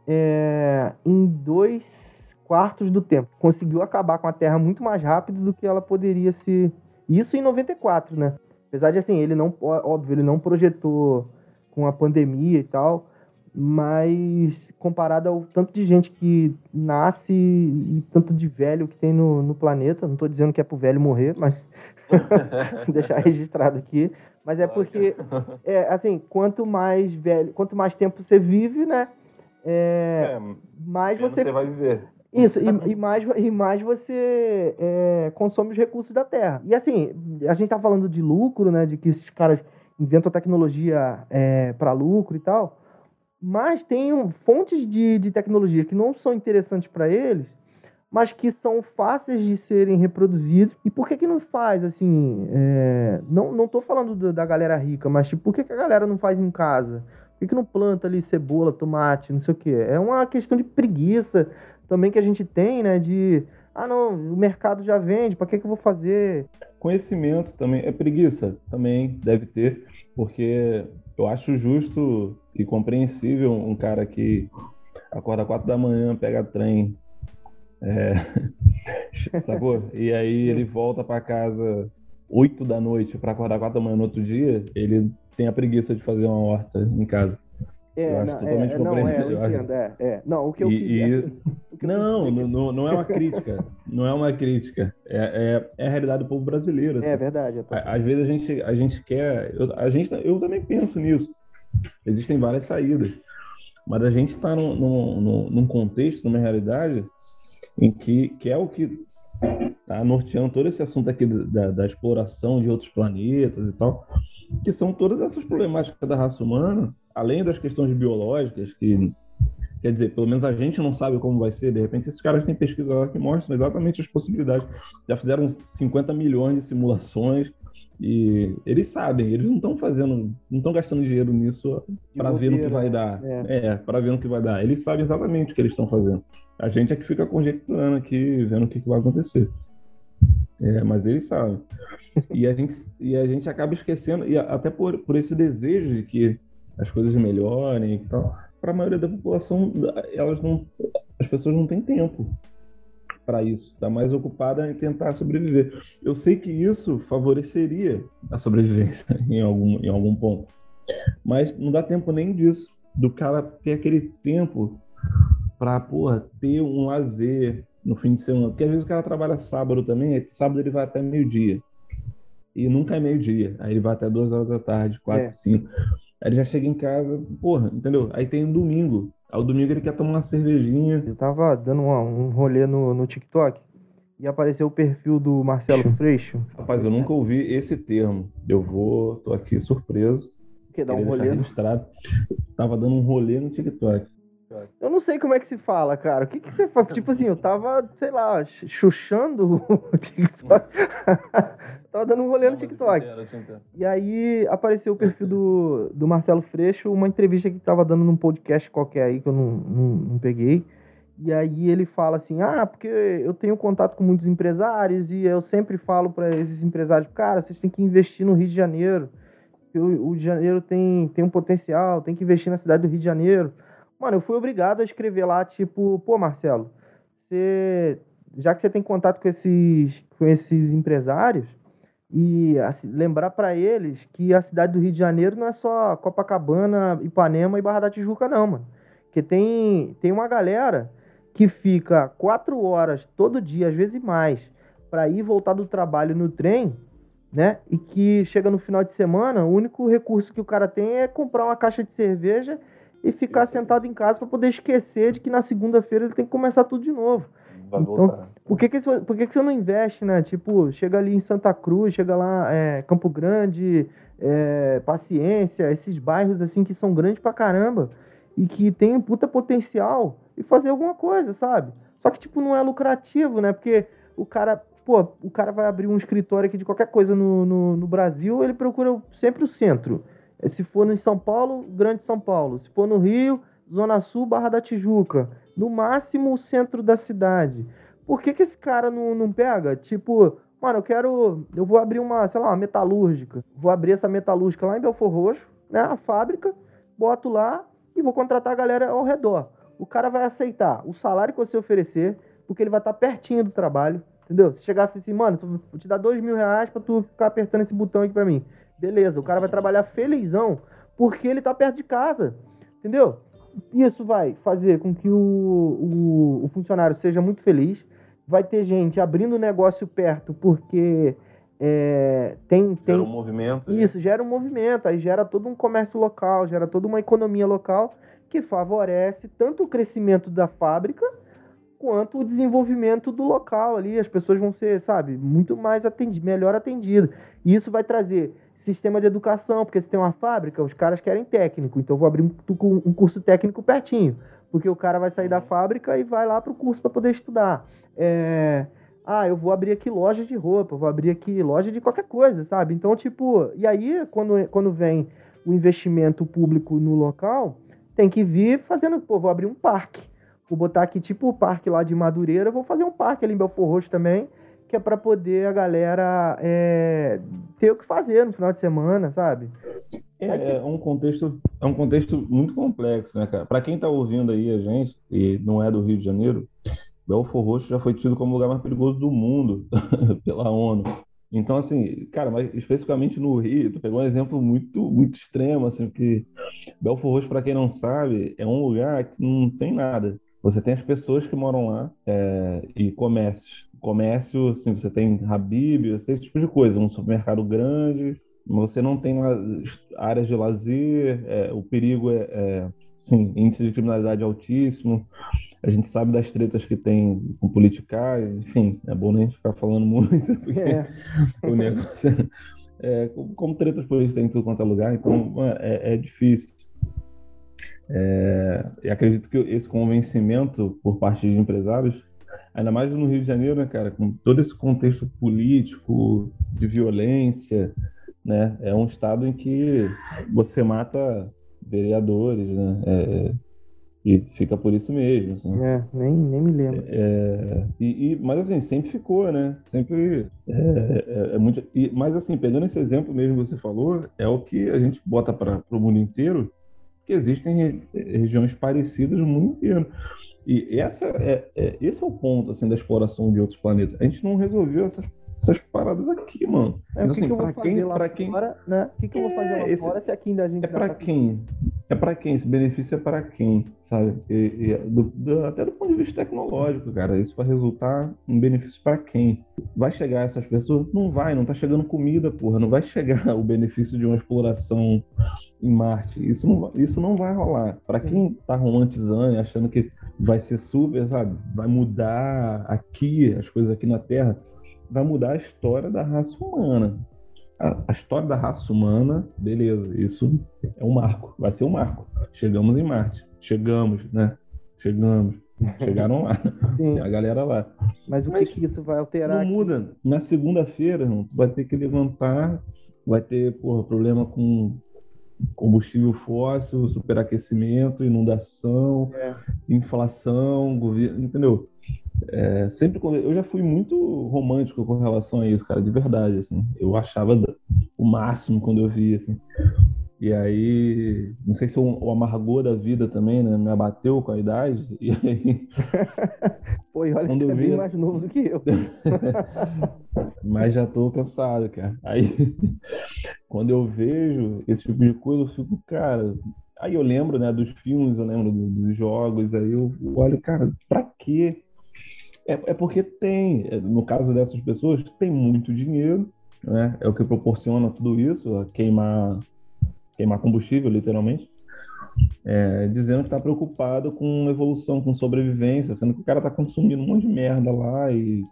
é, em dois quartos do tempo. Conseguiu acabar com a Terra muito mais rápido do que ela poderia se. Isso em 94, né? Apesar de assim, ele não, óbvio, ele não projetou com a pandemia e tal, mas comparado ao tanto de gente que nasce e tanto de velho que tem no, no planeta, não tô dizendo que é pro velho morrer, mas deixar registrado aqui. Mas é porque, é, assim, quanto mais velho, quanto mais tempo você vive, né? É, É, mais você você vai viver. isso, e, e mais, e mais você é, consome os recursos da Terra. E assim, a gente tá falando de lucro, né? De que esses caras inventam tecnologia é, para lucro e tal. Mas tem um- fontes de, de tecnologia que não são interessantes para eles, mas que são fáceis de serem reproduzidos. E por que que não faz, assim... é, não, não tô falando do- da galera rica, mas tipo, por que, que a galera não faz em casa? Por que, que não planta ali cebola, tomate, não sei o quê? É uma questão de preguiça também que a gente tem, né? De, ah, não, o mercado já vende, pra que, que eu vou fazer? Conhecimento também, é preguiça também deve ter, porque eu acho justo e compreensível um cara que acorda quatro da manhã, pega trem, é, sacou? E aí ele volta pra casa 8 da noite pra acordar 4 da manhã no outro dia, ele tem a preguiça de fazer uma horta em casa. É, Eu acho não, totalmente é, não, é, eu entendo, é, é. Não, o que eu E- quis... e- o que eu quis Não, não, é uma crítica. Não é uma crítica. É, é, é a realidade do povo brasileiro. que- assim. É verdade. é, Às vezes a gente, a gente quer. Eu, a gente, eu também penso nisso. Existem várias saídas. Mas a gente está num, num, num- num contexto, numa realidade, em que, que é o que está norteando todo esse assunto aqui da, da exploração de outros planetas e tal, que são todas essas problemáticas da raça humana, além das questões biológicas, que quer dizer, pelo menos a gente não sabe como vai ser, de repente esses caras têm pesquisa lá que mostram exatamente as possibilidades. Já fizeram 50 milhões de simulações e eles sabem, eles não estão fazendo, não estão gastando dinheiro nisso para ver no que vai né? dar. É. É, para ver no que vai dar. Eles sabem exatamente o que eles estão fazendo. A gente é que fica conjecturando aqui, vendo o que, que vai acontecer. É, mas eles sabem. E a gente, e a gente acaba esquecendo, e até por, por esse desejo de que as coisas melhorem e tal, para a maioria da população, elas não, as pessoas não têm tempo para isso. Está mais ocupada em tentar sobreviver. Eu sei que isso favoreceria a sobrevivência em algum, em algum ponto. Mas não dá tempo nem disso. Do cara ter aquele tempo para, porra, ter um lazer no fim de semana. Porque às vezes o cara trabalha sábado também, sábado ele vai até meio-dia. E nunca é meio-dia. Aí ele vai até duas horas da tarde, quatro, É. cinco. Aí ele já chega em casa, porra, entendeu? Aí tem um domingo. Aí o domingo ele quer tomar uma cervejinha. Eu tava dando uma- um rolê no, no TikTok e apareceu o perfil do Marcelo Freixo. Rapaz, eu nunca ouvi esse termo. Eu vou, tô aqui surpreso. Que dá um rolê no... registrado. Tava dando um rolê no TikTok. Eu não sei como é que se fala, cara. O que que você faz? Tipo assim, eu tava, sei lá, ch- chuchando o TikTok. tava dando um rolê no TikTok. E aí apareceu o perfil do, do Marcelo Freixo, uma entrevista que tava dando num podcast qualquer aí que eu não, não, não peguei. E aí ele fala assim: ah, porque eu tenho contato com muitos empresários e eu sempre falo para esses empresários, cara, vocês têm que investir no Rio de Janeiro. o Rio de Janeiro tem, tem um potencial, tem que investir na cidade do Rio de Janeiro. Mano, eu fui obrigado a escrever lá, tipo, pô, Marcelo, você, já que você tem contato com esses, com esses empresários, e assim, lembrar pra eles que a cidade do Rio de Janeiro não é só Copacabana, Ipanema e Barra da Tijuca, não, mano. Porque tem, tem uma galera que fica quatro horas todo dia, às vezes mais, pra ir voltar do trabalho no trem, né? E que chega no final de semana, o único recurso que o cara tem é comprar uma caixa de cerveja e ficar sentado em casa pra poder esquecer de que na segunda-feira ele tem que começar tudo de novo. Vai Então, voltar. Por que, que, você- por que, que você não investe, né? Tipo, chega ali em Santa Cruz, chega lá, é, Campo Grande, é, Paciência, esses bairros assim que são grandes pra caramba e que tem um puta potencial e fazer alguma coisa, sabe? Só que, tipo, não é lucrativo, né? Porque o cara pô, o cara vai abrir um escritório aqui de qualquer coisa no, no, no Brasil, ele procura sempre o centro. Se for em São Paulo, Grande São Paulo. Se for no Rio, Zona Sul, Barra da Tijuca. No máximo, o centro da cidade. Por que, que esse cara não, não pega? Tipo, mano, eu quero. Eu vou abrir uma, sei lá, uma metalúrgica. Vou abrir essa metalúrgica lá em Belfor Roxo, né? A fábrica, boto lá e vou contratar a galera ao redor. O cara vai aceitar o salário que você oferecer, porque ele vai estar pertinho do trabalho. Entendeu? Se chegar assim, mano, vou te dar dois mil reais pra tu ficar apertando esse botão aqui pra mim. Beleza, o cara vai trabalhar felizão porque ele tá perto de casa. Entendeu? Isso vai fazer com que o, o, o funcionário seja muito feliz. Vai ter gente abrindo negócio perto porque é, tem, tem, Era um movimento. né? isso, gera um movimento, aí gera todo um comércio local, gera toda uma economia local que favorece tanto o crescimento da fábrica quanto o desenvolvimento do local ali. As pessoas vão ser, sabe, muito mais atendidas, melhor atendidas. E isso vai trazer sistema de educação, porque se tem uma fábrica, os caras querem técnico, então eu vou abrir um, um curso técnico pertinho, porque o cara vai sair da fábrica e vai lá pro curso para poder estudar. É, ah, eu vou abrir aqui loja de roupa, vou abrir aqui loja de qualquer coisa, sabe? Então, tipo, e aí, quando, quando vem o investimento público no local, tem que vir fazendo, pô, vou abrir um parque. Vou botar aqui, tipo, o parque lá de Madureira, vou fazer um parque ali em Belfor Roxo também, que é pra poder a galera é, ter o que fazer no final de semana, sabe? É, é um contexto, é um contexto muito complexo, né, cara? Para quem tá ouvindo aí a gente e não é do Rio de Janeiro, Belfor Roxo já foi tido como o lugar mais perigoso do mundo pela ONU. Então, assim, cara, mas especificamente no Rio, tu pegou um exemplo muito, muito extremo, assim, porque Belfor Roxo, para quem não sabe, é um lugar que não tem nada. Você tem as pessoas que moram lá é, e comércios. Comércio, assim, você tem Habib, você tem esse tipo de coisa, um supermercado grande, você não tem áreas de lazer, é, o perigo é, é, sim, índice de criminalidade altíssimo. A gente sabe das tretas que tem com politicagem, enfim, é bom nem ficar falando muito, porque É. o negócio é, como- como tretas políticas tem em tudo quanto é lugar, então é, é difícil. É, e acredito que esse convencimento por parte de empresários, ainda mais no Rio de Janeiro, né, cara, com todo esse contexto político, de violência, né, é um estado em que você mata vereadores, né, é, e fica por isso mesmo, assim. É, nem, nem me lembro. É, e, e- mas assim, sempre ficou, né? Sempre é, é- é muito. e- mas assim, pegando esse exemplo mesmo que você falou, é o que a gente bota para o mundo inteiro, existem re- regiões parecidas no mundo inteiro. E essa é, é- esse é o ponto assim da exploração de outros planetas. A gente não resolveu essas, essas paradas aqui, mano. É, Então, que, assim, que pra quem- pra quem- fora, né? O que, que eu vou fazer É, lá esse- fora se aqui ainda a gente É para pra- quem? É para quem? Esse benefício é para quem, sabe? E, e do- do- até do ponto de vista tecnológico, cara, isso vai resultar em benefício para quem? Vai chegar essas pessoas? Não vai, não tá chegando comida, porra. Não vai chegar o benefício de uma exploração em Marte. Isso não, vai- isso não vai rolar. Para quem tá romantizando achando que vai ser super, sabe? Vai mudar aqui, as coisas aqui na Terra, vai mudar a história da raça humana. A, a história da raça humana, beleza, isso é um marco, vai ser um marco. Chegamos em Marte, chegamos, né? Chegamos, chegaram lá, a galera lá. mas o Mas que, que isso vai alterar Não aqui? muda. Na segunda-feira, irmão, tu vai ter que levantar, vai ter, porra, problema com combustível fóssil, superaquecimento, inundação, É. inflação, governo, entendeu? É, sempre quando eu já fui muito romântico com relação a isso, cara, de verdade, assim. Eu achava o máximo quando eu via, assim. E aí, não sei se o, o amargor da vida também, né, me abateu com a idade. E aí, Pô, e olha Quando que é vi bem mais novo do que eu. mas já tô cansado, cara. Aí, quando eu vejo esse tipo de coisa, eu fico, cara. Aí eu lembro, né, dos filmes, eu lembro do- dos jogos, aí eu olho, cara, pra quê? É, é porque tem, é, no caso dessas pessoas, tem muito dinheiro, né? É o que proporciona tudo isso, queimar, queimar combustível, literalmente. É, dizendo que tá preocupado com evolução, com sobrevivência, sendo que o cara tá consumindo um monte de merda lá e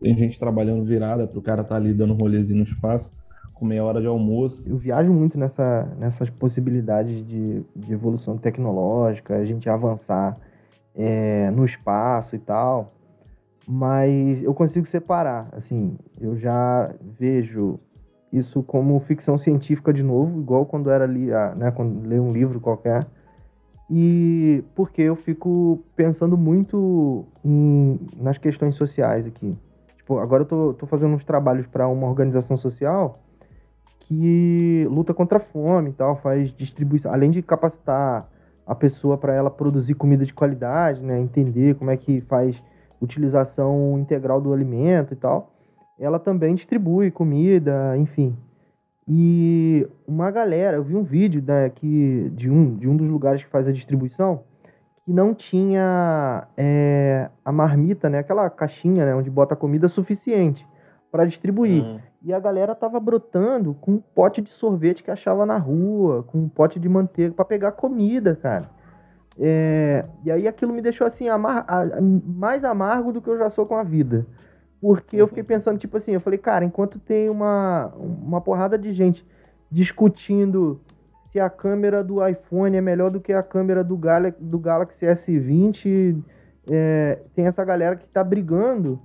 tem gente trabalhando virada pro cara tá ali dando um rolezinho no espaço, com meia hora de almoço. Eu viajo muito nessa, nessas possibilidades de, de evolução tecnológica, a gente avançar é, no espaço e tal. Mas eu consigo separar. Assim, eu já vejo isso como ficção científica de novo, igual quando era ali, né, quando leio um livro qualquer. E porque eu fico pensando muito em, nas questões sociais aqui. Tipo, agora eu tô, tô fazendo uns trabalhos para uma organização social que luta contra a fome e tal, faz distribuição, além de capacitar a pessoa para ela produzir comida de qualidade, né, entender como é que faz utilização integral do alimento e tal, ela também distribui comida, enfim. E uma galera, eu vi um vídeo né, que, de, um, de um dos lugares que faz a distribuição, que não tinha é, a marmita, né, aquela caixinha né, onde bota a comida suficiente para distribuir. Hum. E a galera tava brotando com um pote de sorvete que achava na rua, com um pote de manteiga para pegar comida, cara. É, e aí aquilo me deixou assim, amar, mais amargo do que eu já sou com a vida. Porque eu fiquei uhum. pensando, tipo assim, eu falei, cara, enquanto tem uma, uma porrada de gente discutindo se a câmera do iPhone é melhor do que a câmera do, Gal do Galaxy S20, é, tem essa galera que tá brigando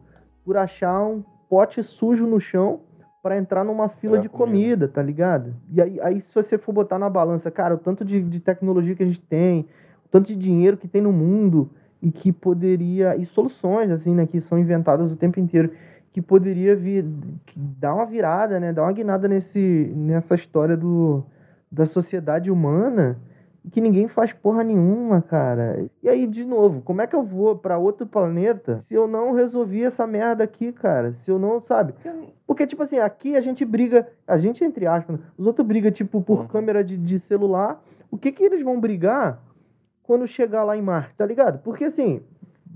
por achar um pote sujo no chão para entrar numa fila é, de comida, tá ligado? E aí, aí, se você for botar na balança, cara, o tanto de, de tecnologia que a gente tem, tanto de dinheiro que tem no mundo e que poderia. e soluções, assim, né, que são inventadas o tempo inteiro, que poderia vir. Dar uma virada, né, dar uma guinada nesse, nessa história do, da sociedade humana que ninguém faz porra nenhuma, cara. E aí, de novo, como é que eu vou para outro planeta se eu não resolvi essa merda aqui, cara? Se eu não, sabe? Porque, tipo assim, aqui a gente briga, a gente, entre aspas, os outros brigam, tipo, por uhum. câmera de, de celular. O que que eles vão brigar quando chegar lá em Marte, tá ligado? Porque, assim,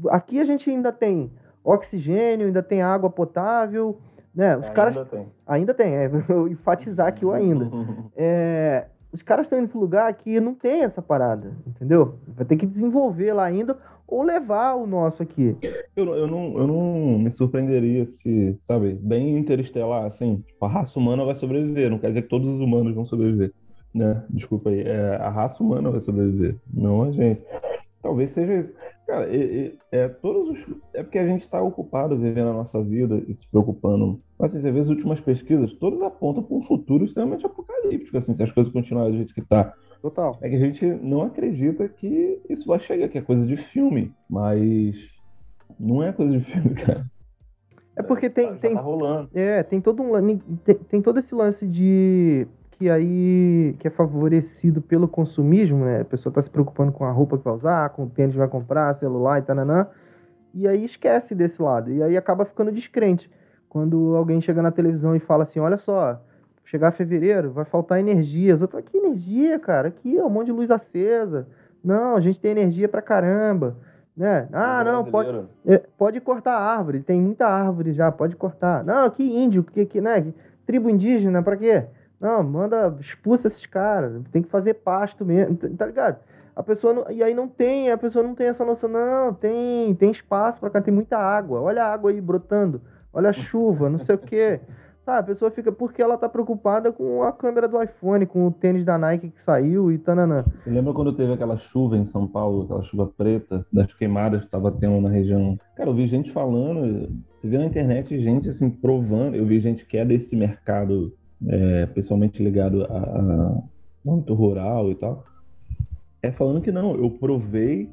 aqui a gente ainda tem oxigênio, ainda tem água potável, né? Os é, caras. Ainda tem. Ainda tem, é, eu enfatizar aqui o ainda. é os caras estão indo para lugar que não tem essa parada, entendeu? Vai ter que desenvolver lá ainda ou levar o nosso aqui. Eu, eu, não, eu não me surpreenderia se, sabe, bem interestelar, assim, tipo, a raça humana vai sobreviver. Não quer dizer que todos os humanos vão sobreviver, né? Desculpa aí. É, a raça humana vai sobreviver, não a gente. Talvez seja Cara, é, é, é, todos os, é porque a gente está ocupado vivendo a nossa vida e se preocupando. Mas assim, você vê as últimas pesquisas, todas apontam para um futuro extremamente apocalíptico, assim, se as coisas continuarem do jeito que está. Total. É que a gente não acredita que isso vai chegar, que é coisa de filme. Mas não é coisa de filme, cara. É porque tem. Já tem tá rolando. É, tem todo um. Tem, tem todo esse lance de que aí que é favorecido pelo consumismo, né? A pessoa está se preocupando com a roupa que vai usar, com o tênis que vai comprar, celular e tananã, e aí esquece desse lado, e aí acaba ficando descrente. Quando alguém chega na televisão e fala assim, olha só, chegar fevereiro, vai faltar energia. Eu tô aqui energia, cara, aqui é um monte de luz acesa. Não, a gente tem energia pra caramba. Né? Ah, não, pode, é, pode cortar a árvore, tem muita árvore já, pode cortar. Não, que índio, que, que, né? Tribo indígena, pra quê? Não, manda, expulsa esses caras. Tem que fazer pasto mesmo, tá, tá ligado? A pessoa não, e aí não tem, a pessoa não tem essa noção, não, tem, tem espaço para cá, tem muita água. Olha a água aí brotando. Olha a chuva, não sei o quê. Sabe, a pessoa fica porque ela tá preocupada com a câmera do iPhone, com o tênis da Nike que saiu e tananã. Você lembra quando teve aquela chuva em São Paulo, aquela chuva preta, das queimadas que tava tendo na região? Cara, eu vi gente falando, você vê na internet gente assim provando, eu vi gente que é desse mercado é, pessoalmente ligado a, a muito rural e tal, é falando que não, eu provei,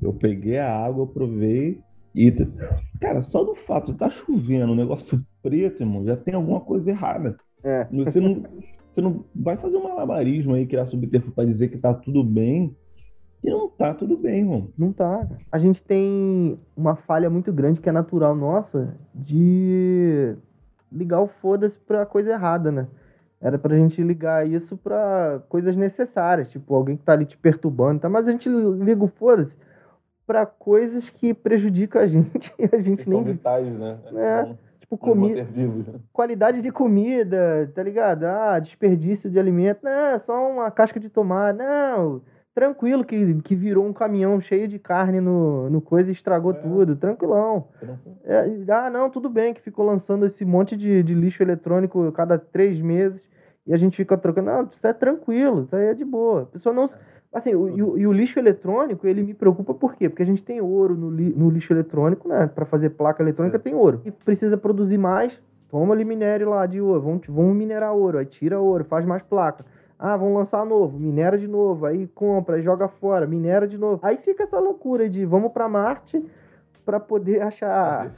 eu peguei a água, eu provei e, cara, só do fato de estar tá chovendo, um negócio preto, irmão, já tem alguma coisa errada. É. Você não, você não vai fazer um malabarismo aí, criar subterfúgio para dizer que tá tudo bem e não tá tudo bem, irmão. Não tá. A gente tem uma falha muito grande que é natural nossa de ligar o foda-se pra coisa errada, né? Era pra gente ligar isso pra coisas necessárias, tipo, alguém que tá ali te perturbando, tá? Mas a gente liga o foda-se pra coisas que prejudicam a gente e a gente que nem. São vitais, né? É. Tipo, comida. Né? Qualidade de comida, tá ligado? Ah, desperdício de alimento. Não, é só uma casca de tomate. Não tranquilo que, que virou um caminhão cheio de carne no, no coisa e estragou é. tudo, tranquilão. É, ah, não, tudo bem que ficou lançando esse monte de, de lixo eletrônico cada três meses e a gente fica trocando. Não, isso é tranquilo, isso aí é de boa. A pessoa não, Assim, o, e, o, e o lixo eletrônico, ele me preocupa por quê? Porque a gente tem ouro no, li, no lixo eletrônico, né? Para fazer placa eletrônica tem ouro. E precisa produzir mais, toma ali minério lá de ouro, vamos, vamos minerar ouro, aí tira ouro, faz mais placa. Ah, vamos lançar novo, minera de novo, aí compra, joga fora, minera de novo. Aí fica essa loucura de vamos para Marte para poder achar.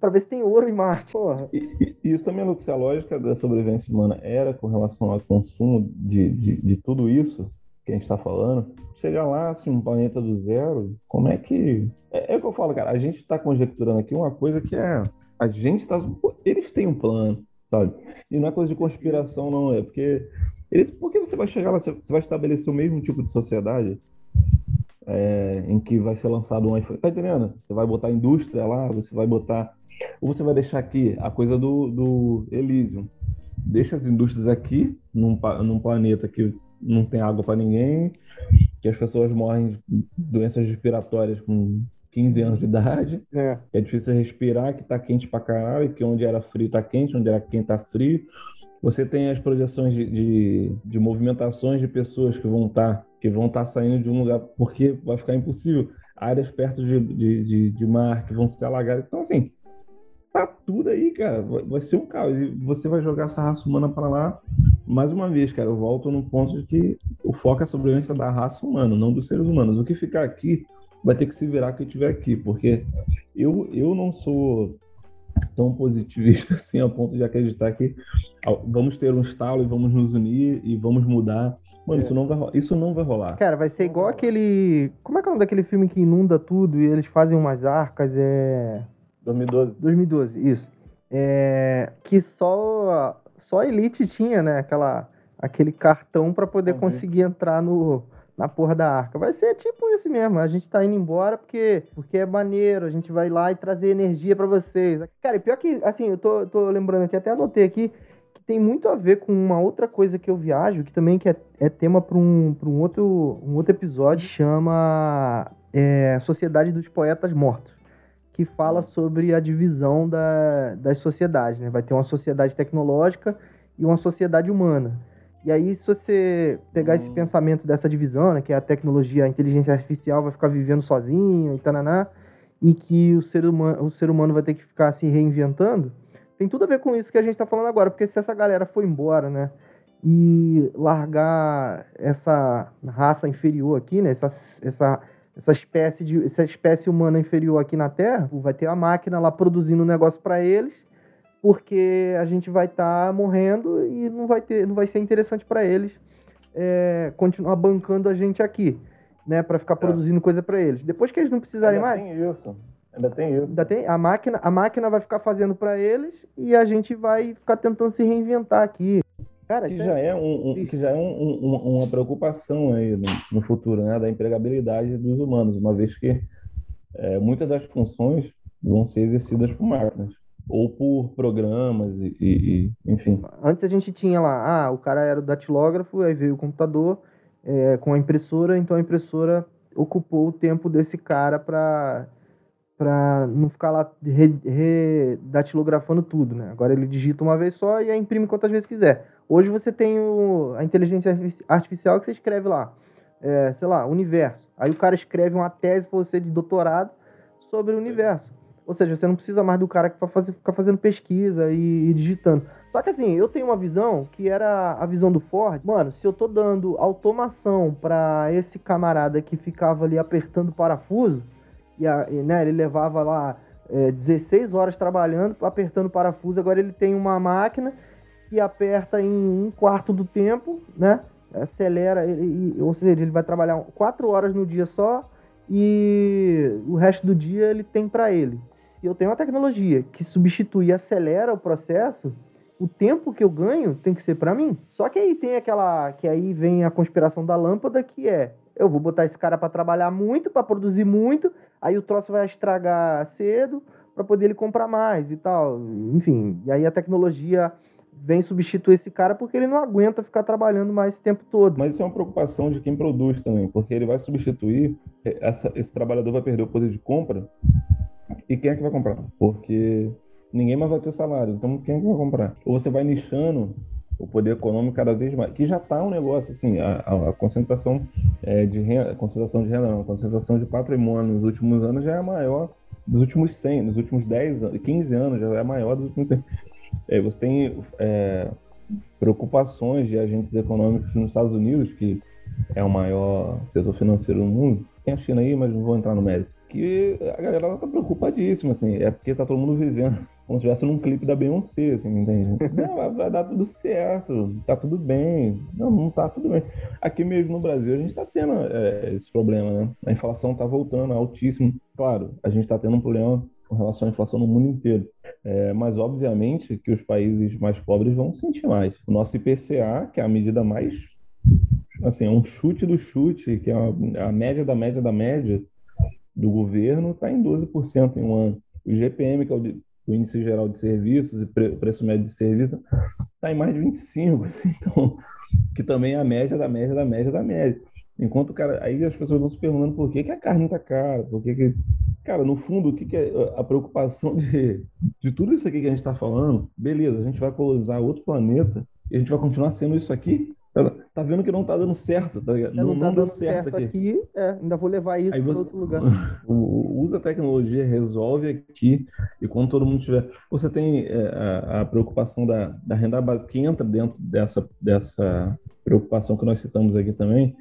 para ver se tem ouro em Marte. Porra. E, e, isso também é se a lógica da sobrevivência humana era com relação ao consumo de, de, de tudo isso que a gente está falando, chegar lá, assim, um planeta do zero, como é que. É, é o que eu falo, cara, a gente está conjecturando aqui uma coisa que é. A gente está. Eles têm um plano, sabe? E não é coisa de conspiração, não, é porque. Eles, por que você vai chegar lá? Você vai estabelecer o mesmo tipo de sociedade é, em que vai ser lançado um iPhone? Tá entendendo? Você vai botar indústria lá, você vai botar. Ou você vai deixar aqui a coisa do, do Elysium. Deixa as indústrias aqui, num, num planeta que não tem água para ninguém, que as pessoas morrem de doenças respiratórias com 15 anos de idade, é, é difícil respirar, que tá quente pra caralho, que onde era frio tá quente, onde era quente tá frio. Você tem as projeções de, de, de movimentações de pessoas que vão estar tá, que vão estar tá saindo de um lugar porque vai ficar impossível. Áreas perto de, de, de, de mar que vão se alagar. Então, assim, tá tudo aí, cara. Vai, vai ser um caos. E você vai jogar essa raça humana para lá mais uma vez, cara, eu volto no ponto de que o foco é a sobrevivência da raça humana, não dos seres humanos. O que ficar aqui vai ter que se virar quem estiver aqui, porque eu, eu não sou tão positivista assim a ponto de acreditar que vamos ter um estalo e vamos nos unir e vamos mudar. Mano, é. isso, não vai, isso não vai rolar. Cara, vai ser igual aquele. Como é que é o nome daquele filme que inunda tudo e eles fazem umas arcas? É. 2012. 2012, isso. É... Que só só a Elite tinha, né? Aquela, aquele cartão para poder uhum. conseguir entrar no, na porra da arca. Vai ser tipo isso mesmo. A gente tá indo embora porque, porque é maneiro. A gente vai lá e trazer energia para vocês. Cara, e pior que, assim, eu tô, tô lembrando aqui, até anotei aqui, que tem muito a ver com uma outra coisa que eu viajo, que também que é, é tema para um, pra um, outro, um outro episódio, chama é, Sociedade dos Poetas Mortos que fala sobre a divisão da, das sociedades. Né? Vai ter uma sociedade tecnológica e uma sociedade humana. E aí, se você pegar esse pensamento dessa divisão, né, que é a tecnologia, a inteligência artificial vai ficar vivendo sozinho e tananá, e que o ser, humano, o ser humano vai ter que ficar se reinventando, tem tudo a ver com isso que a gente está falando agora, porque se essa galera for embora, né, e largar essa raça inferior aqui, né, essa, essa essa espécie de essa espécie humana inferior aqui na Terra, vai ter a máquina lá produzindo um negócio para eles, porque a gente vai estar tá morrendo e não vai ter, não vai ser interessante para eles é, continuar bancando a gente aqui, né, para ficar é. produzindo coisa para eles. Depois que eles não precisarem Ainda mais. Tem isso. Ainda tem isso. Ainda tem a máquina, a máquina vai ficar fazendo para eles e a gente vai ficar tentando se reinventar aqui. Cara, que, já é, um, um, que já é um, um, uma preocupação aí no, no, futuro, né, da empregabilidade dos humanos, uma vez que é, muitas das funções vão ser exercidas por máquinas ou por programas e, e, enfim. Antes a gente tinha lá, ah, o cara era o datilógrafo, aí veio o computador é, com a impressora, então a impressora ocupou o tempo desse cara para para não ficar lá redatilografando tudo, né? Agora ele digita uma vez só e imprime quantas vezes quiser. Hoje você tem o, a inteligência artificial que você escreve lá, é, sei lá, universo. Aí o cara escreve uma tese para você de doutorado sobre o universo. Ou seja, você não precisa mais do cara que fazer, ficar fazendo pesquisa e, e, digitando. Só que assim, eu tenho uma visão que era a visão do Ford. Mano, se eu tô dando automação para esse camarada que ficava ali apertando parafuso, e, a, e né, ele levava lá é, 16 horas trabalhando, apertando parafuso, agora ele tem uma máquina que aperta em um quarto do tempo, né? Acelera, ele, ou seja, ele vai trabalhar quatro horas no dia só e o resto do dia ele tem para ele. Se eu tenho uma tecnologia que substitui e acelera o processo, o tempo que eu ganho tem que ser para mim. Só que aí tem aquela que aí vem a conspiração da lâmpada que é eu vou botar esse cara para trabalhar muito, para produzir muito, aí o troço vai estragar cedo para poder ele comprar mais e tal. Enfim, e aí a tecnologia vem substituir esse cara porque ele não aguenta ficar trabalhando mais esse tempo todo. Mas isso é uma preocupação de quem produz também, porque ele vai substituir, essa, esse trabalhador vai perder o poder de compra, e quem é que vai comprar? Porque ninguém mais vai ter salário, então quem é que vai comprar? Ou você vai nichando o poder econômico cada vez mais, que já está um negócio assim, a, a concentração é, de renda, concentração de renda não, a concentração de patrimônio nos últimos anos já é a maior dos últimos 100, nos últimos 10, 15 anos já é a maior dos últimos 100. É, você tem é, preocupações de agentes econômicos nos Estados Unidos, que é o maior setor financeiro do mundo. Tem a China aí, mas não vou entrar no mérito. Que a galera tá preocupadíssima, assim, é porque tá todo mundo vivendo como se estivesse num clipe da Beyoncé, assim, entende? Não, vai, vai, dar tudo certo, tá tudo bem. Não, não tá tudo bem. Aqui mesmo no Brasil a gente tá tendo é, esse problema, né? A inflação tá voltando altíssimo. Claro, a gente tá tendo um problema com relação à inflação no mundo inteiro. É, mas, obviamente, que os países mais pobres vão sentir mais. O nosso IPCA, que é a medida mais. Assim, é um chute do chute, que é a, a média da média da média do governo, está em 12% em um ano. O GPM, que é o, o Índice Geral de Serviços, e pre, preço médio de serviço, está em mais de 25%. Assim, então, que também é a média da média da média da média. Enquanto o cara. Aí as pessoas vão se perguntando por que, que a carne está cara, por que, que Cara, no fundo, o que, que é a preocupação de, de tudo isso aqui que a gente está falando? Beleza, a gente vai colonizar outro planeta e a gente vai continuar sendo isso aqui? Tá vendo que não tá dando certo, tá ligado? Não, não, tá não deu certo, certo aqui. aqui é, ainda vou levar isso para outro lugar. Usa a tecnologia, resolve aqui, e quando todo mundo tiver. Você tem é, a, a, preocupação da, da renda básica, que entra dentro dessa, dessa preocupação que nós citamos aqui também,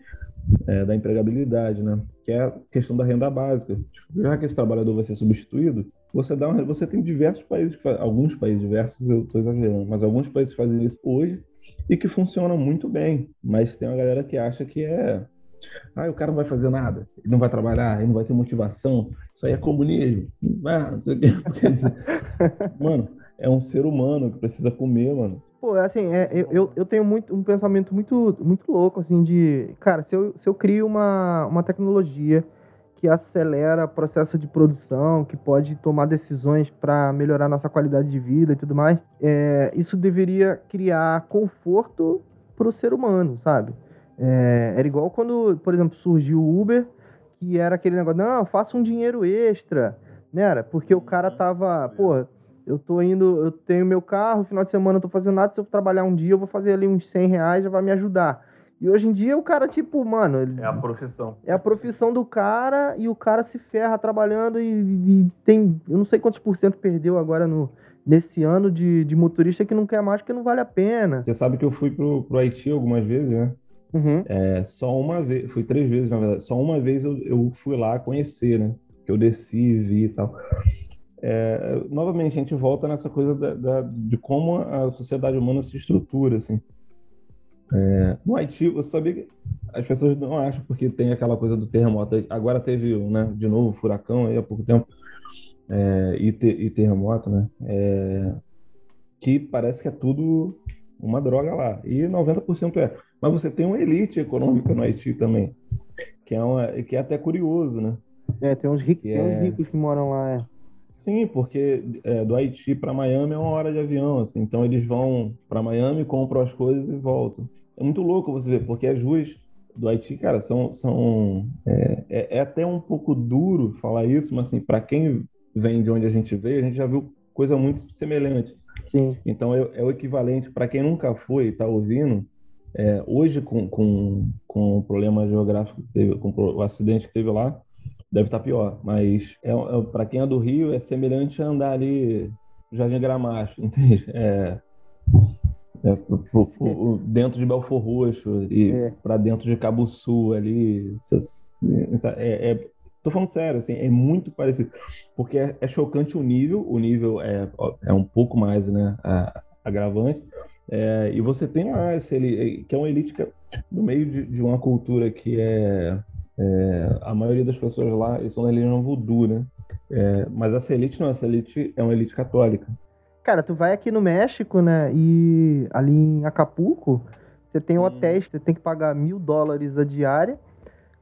é, da empregabilidade, né? Que é a questão da renda básica. Tipo, já que esse trabalhador vai ser substituído, você dá uma, você tem diversos países, alguns países diversos, eu estou exagerando, mas alguns países fazem isso hoje e que funcionam muito bem. Mas tem uma galera que acha que é ah, o cara não vai fazer nada, ele não vai trabalhar, ele não vai ter motivação, isso aí é comunismo. Ah, não sei o quê. mano, é um ser humano que precisa comer, mano. Pô, assim, é, eu, eu tenho muito, um pensamento muito, muito louco, assim, de... Cara, se eu, se eu crio uma, uma tecnologia que acelera o processo de produção, que pode tomar decisões para melhorar nossa qualidade de vida e tudo mais, é, isso deveria criar conforto para o ser humano, sabe? É, era igual quando, por exemplo, surgiu o Uber, que era aquele negócio, não, faça um dinheiro extra, né? Era porque o cara tava, pô, eu tô indo, eu tenho meu carro, final de semana eu tô fazendo nada, se eu trabalhar um dia, eu vou fazer ali uns 100 reais, já vai me ajudar. E hoje em dia o cara, tipo, mano. Ele, é a profissão. É a profissão do cara e o cara se ferra trabalhando e, e tem. Eu não sei quantos por cento perdeu agora no, nesse ano de, de motorista que não quer mais porque não vale a pena. Você sabe que eu fui pro, pro Haiti algumas vezes, né? Uhum. É, só uma vez, fui três vezes na verdade. Só uma vez eu, eu fui lá conhecer, né? Que eu desci e vi e tal é, novamente, a gente volta nessa coisa da, da, de como a sociedade humana se estrutura, assim. É, no Haiti, você sabia que as pessoas não acham porque tem aquela coisa do terremoto. Agora teve, né, de novo, furacão aí há pouco tempo é, e, te, e, terremoto, né? É, que parece que é tudo uma droga lá. E 90% é. Mas você tem uma elite econômica no Haiti também, que é, uma, que é até curioso, né? É, tem uns, ricos, tem uns é ricos que moram lá, é. Sim, porque é, do Haiti para Miami é uma hora de avião, assim. Então eles vão para Miami, compram as coisas e voltam. É muito louco você ver, porque as ruas do Haiti, cara, são, são é, é, é até um pouco duro falar isso, mas assim, para quem vem de onde a gente veio, a gente já viu coisa muito semelhante. Sim. Então é, é o equivalente para quem nunca foi e está ouvindo. É, hoje com, com, com o problema geográfico que teve, com o acidente que teve lá, deve estar tá pior. Mas é, é para quem é do Rio, é semelhante a andar ali Jardim Gramacho, entende? É, é, pro, pro, dentro de Belfor Roxo e é. para dentro de Cabo Sul ali. É, é, tô falando sério, assim, é muito parecido. Porque é, é chocante o nível, o nível é, é um pouco mais né, agravante. É, e você tem lá esse, que é uma elite no meio de, de uma cultura que é é, a maioria das pessoas lá são da religião voodoo, né? É, mas essa elite não, essa elite é uma elite católica. Cara, tu vai aqui no México, né? E ali em Acapulco, você tem hum. hotéis, você tem que pagar mil dólares a diária.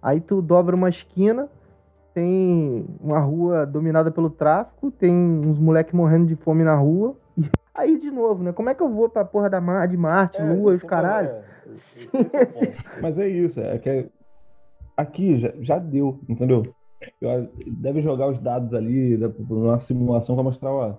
Aí tu dobra uma esquina, tem uma rua dominada pelo tráfico, tem uns moleques morrendo de fome na rua. E aí, de novo, né? Como é que eu vou pra porra da Mar de Marte, é, Lua, os caralho? É, Sim, é Mas é isso, é que aqui já, já deu, entendeu? Eu, deve jogar os dados ali numa simulação para mostrar, ó,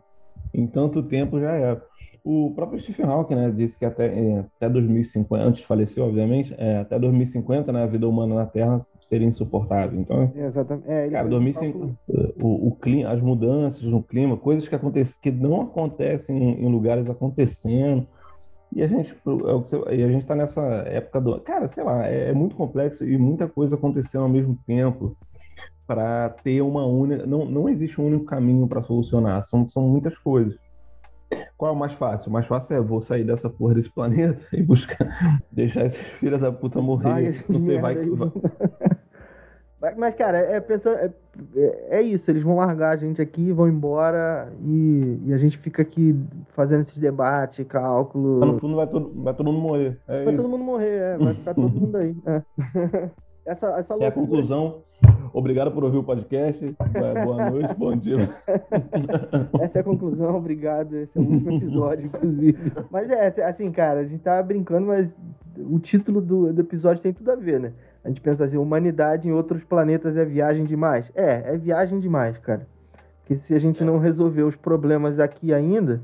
em tanto tempo já era. O próprio Stephen Hawking, né, disse que até, é, até 2050, antes de falecer, obviamente, é, até 2050, né, a vida humana na Terra seria insuportável. Então, Exatamente. É, cara, fez um 2050, o, o clima, as mudanças no clima, coisas que acontecem, que não acontecem em, em lugares acontecendo. E a gente, é e a gente tá nessa época do, cara, sei lá, é, é muito complexo e muita coisa acontecendo ao mesmo tempo para ter uma única, não, não existe um único caminho para solucionar, são, são muitas coisas. Qual é o mais fácil? O mais fácil é vou sair dessa porra desse planeta e buscar deixar esses filhos da puta morrer. esses Você vai, vai- Mas, cara, é, pensando, é, é- é isso, eles vão largar a gente aqui, vão embora e, e a gente fica aqui fazendo esses debates, cálculo. no fundo vai todo, vai todo mundo morrer. É Vai isso. todo mundo morrer, é, vai ficar todo mundo aí. é. Essa, essa É a loucura. conclusão. Obrigado por ouvir o podcast. Boa noite, bom dia. Essa é a conclusão, obrigado. Esse é o último episódio, inclusive. Mas é, assim, cara, a gente tá brincando, mas o título do, do episódio tem tudo a ver, né? A gente pensa assim, humanidade em outros planetas é viagem demais. É, é viagem demais, cara. Porque se a gente não resolver os problemas aqui ainda,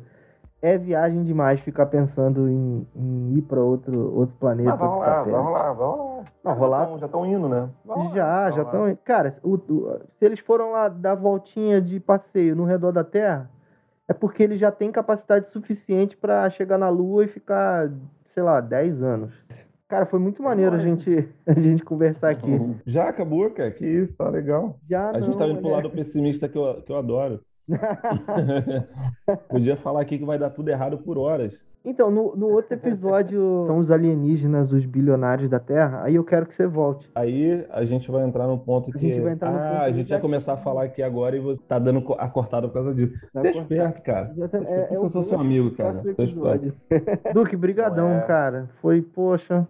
é viagem demais ficar pensando em, em ir pra outro, outro planeta. Outro rolar, vai satélite. rolar, vai rolar. Não, rolar- Já estão indo, né? Rolar, Já, vai já estão. Cara, o- o- se eles foram lá dar voltinha de passeio no redor da Terra, é porque eles já têm capacidade suficiente pra chegar na Lua e ficar, sei lá, 10 anos. Cara, foi muito maneiro a gente, a gente conversar aqui. Já acabou, cara. Que isso, tá legal. Já A não, gente tá indo pro lado pessimista que eu, que eu adoro. Podia falar aqui que vai dar tudo errado por horas. Então, no, no outro episódio são os alienígenas, os bilionários da Terra. Aí eu quero que você volte. Aí a gente vai entrar num ponto que. A gente vai entrar no ah, ponto a gente vai começar a falar aqui agora e você tá dando a cortada por causa disso. Tá Você é esperto, cara. Por isso que eu sou seu amigo, cara. Sou esperto. Duque, brigadão, é. cara. Foi, poxa,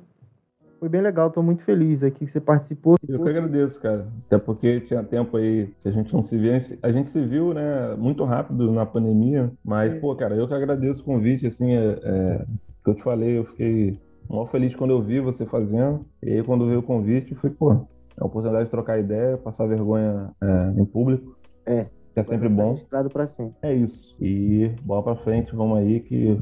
foi bem legal. Tô muito feliz aqui que você participou. Eu que agradeço, cara. Até porque tinha tempo aí que a gente não se via. A gente, a gente se viu, né, muito rápido na pandemia. Mas, É. pô, cara, eu que agradeço o convite, assim, é, é, que eu te falei, eu fiquei mó feliz quando eu vi você fazendo. E aí, quando veio o convite, foi, pô, é a oportunidade de trocar ideia, passar vergonha é, em público. É. Que é sempre bom. Registrado pra sempre. É isso. E bola pra frente, vamos aí, que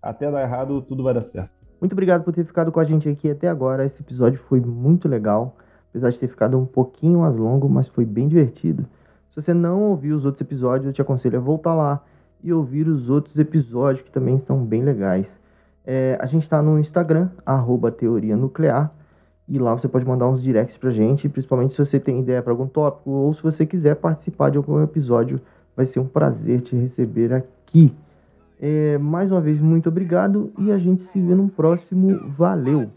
até dar errado, tudo vai dar certo. Muito obrigado por ter ficado com a gente aqui até agora. Esse episódio foi muito legal. Apesar de ter ficado um pouquinho mais longo, mas foi bem divertido. Se você não ouviu os outros episódios, eu te aconselho a voltar lá e ouvir os outros episódios que também estão bem legais. É, a gente está no Instagram, arroba Teoria Nuclear. E lá você pode mandar uns directs pra gente, principalmente se você tem ideia para algum tópico ou se você quiser participar de algum episódio. Vai ser um prazer te receber aqui. É, mais uma vez, muito obrigado e a gente se vê no próximo. Valeu!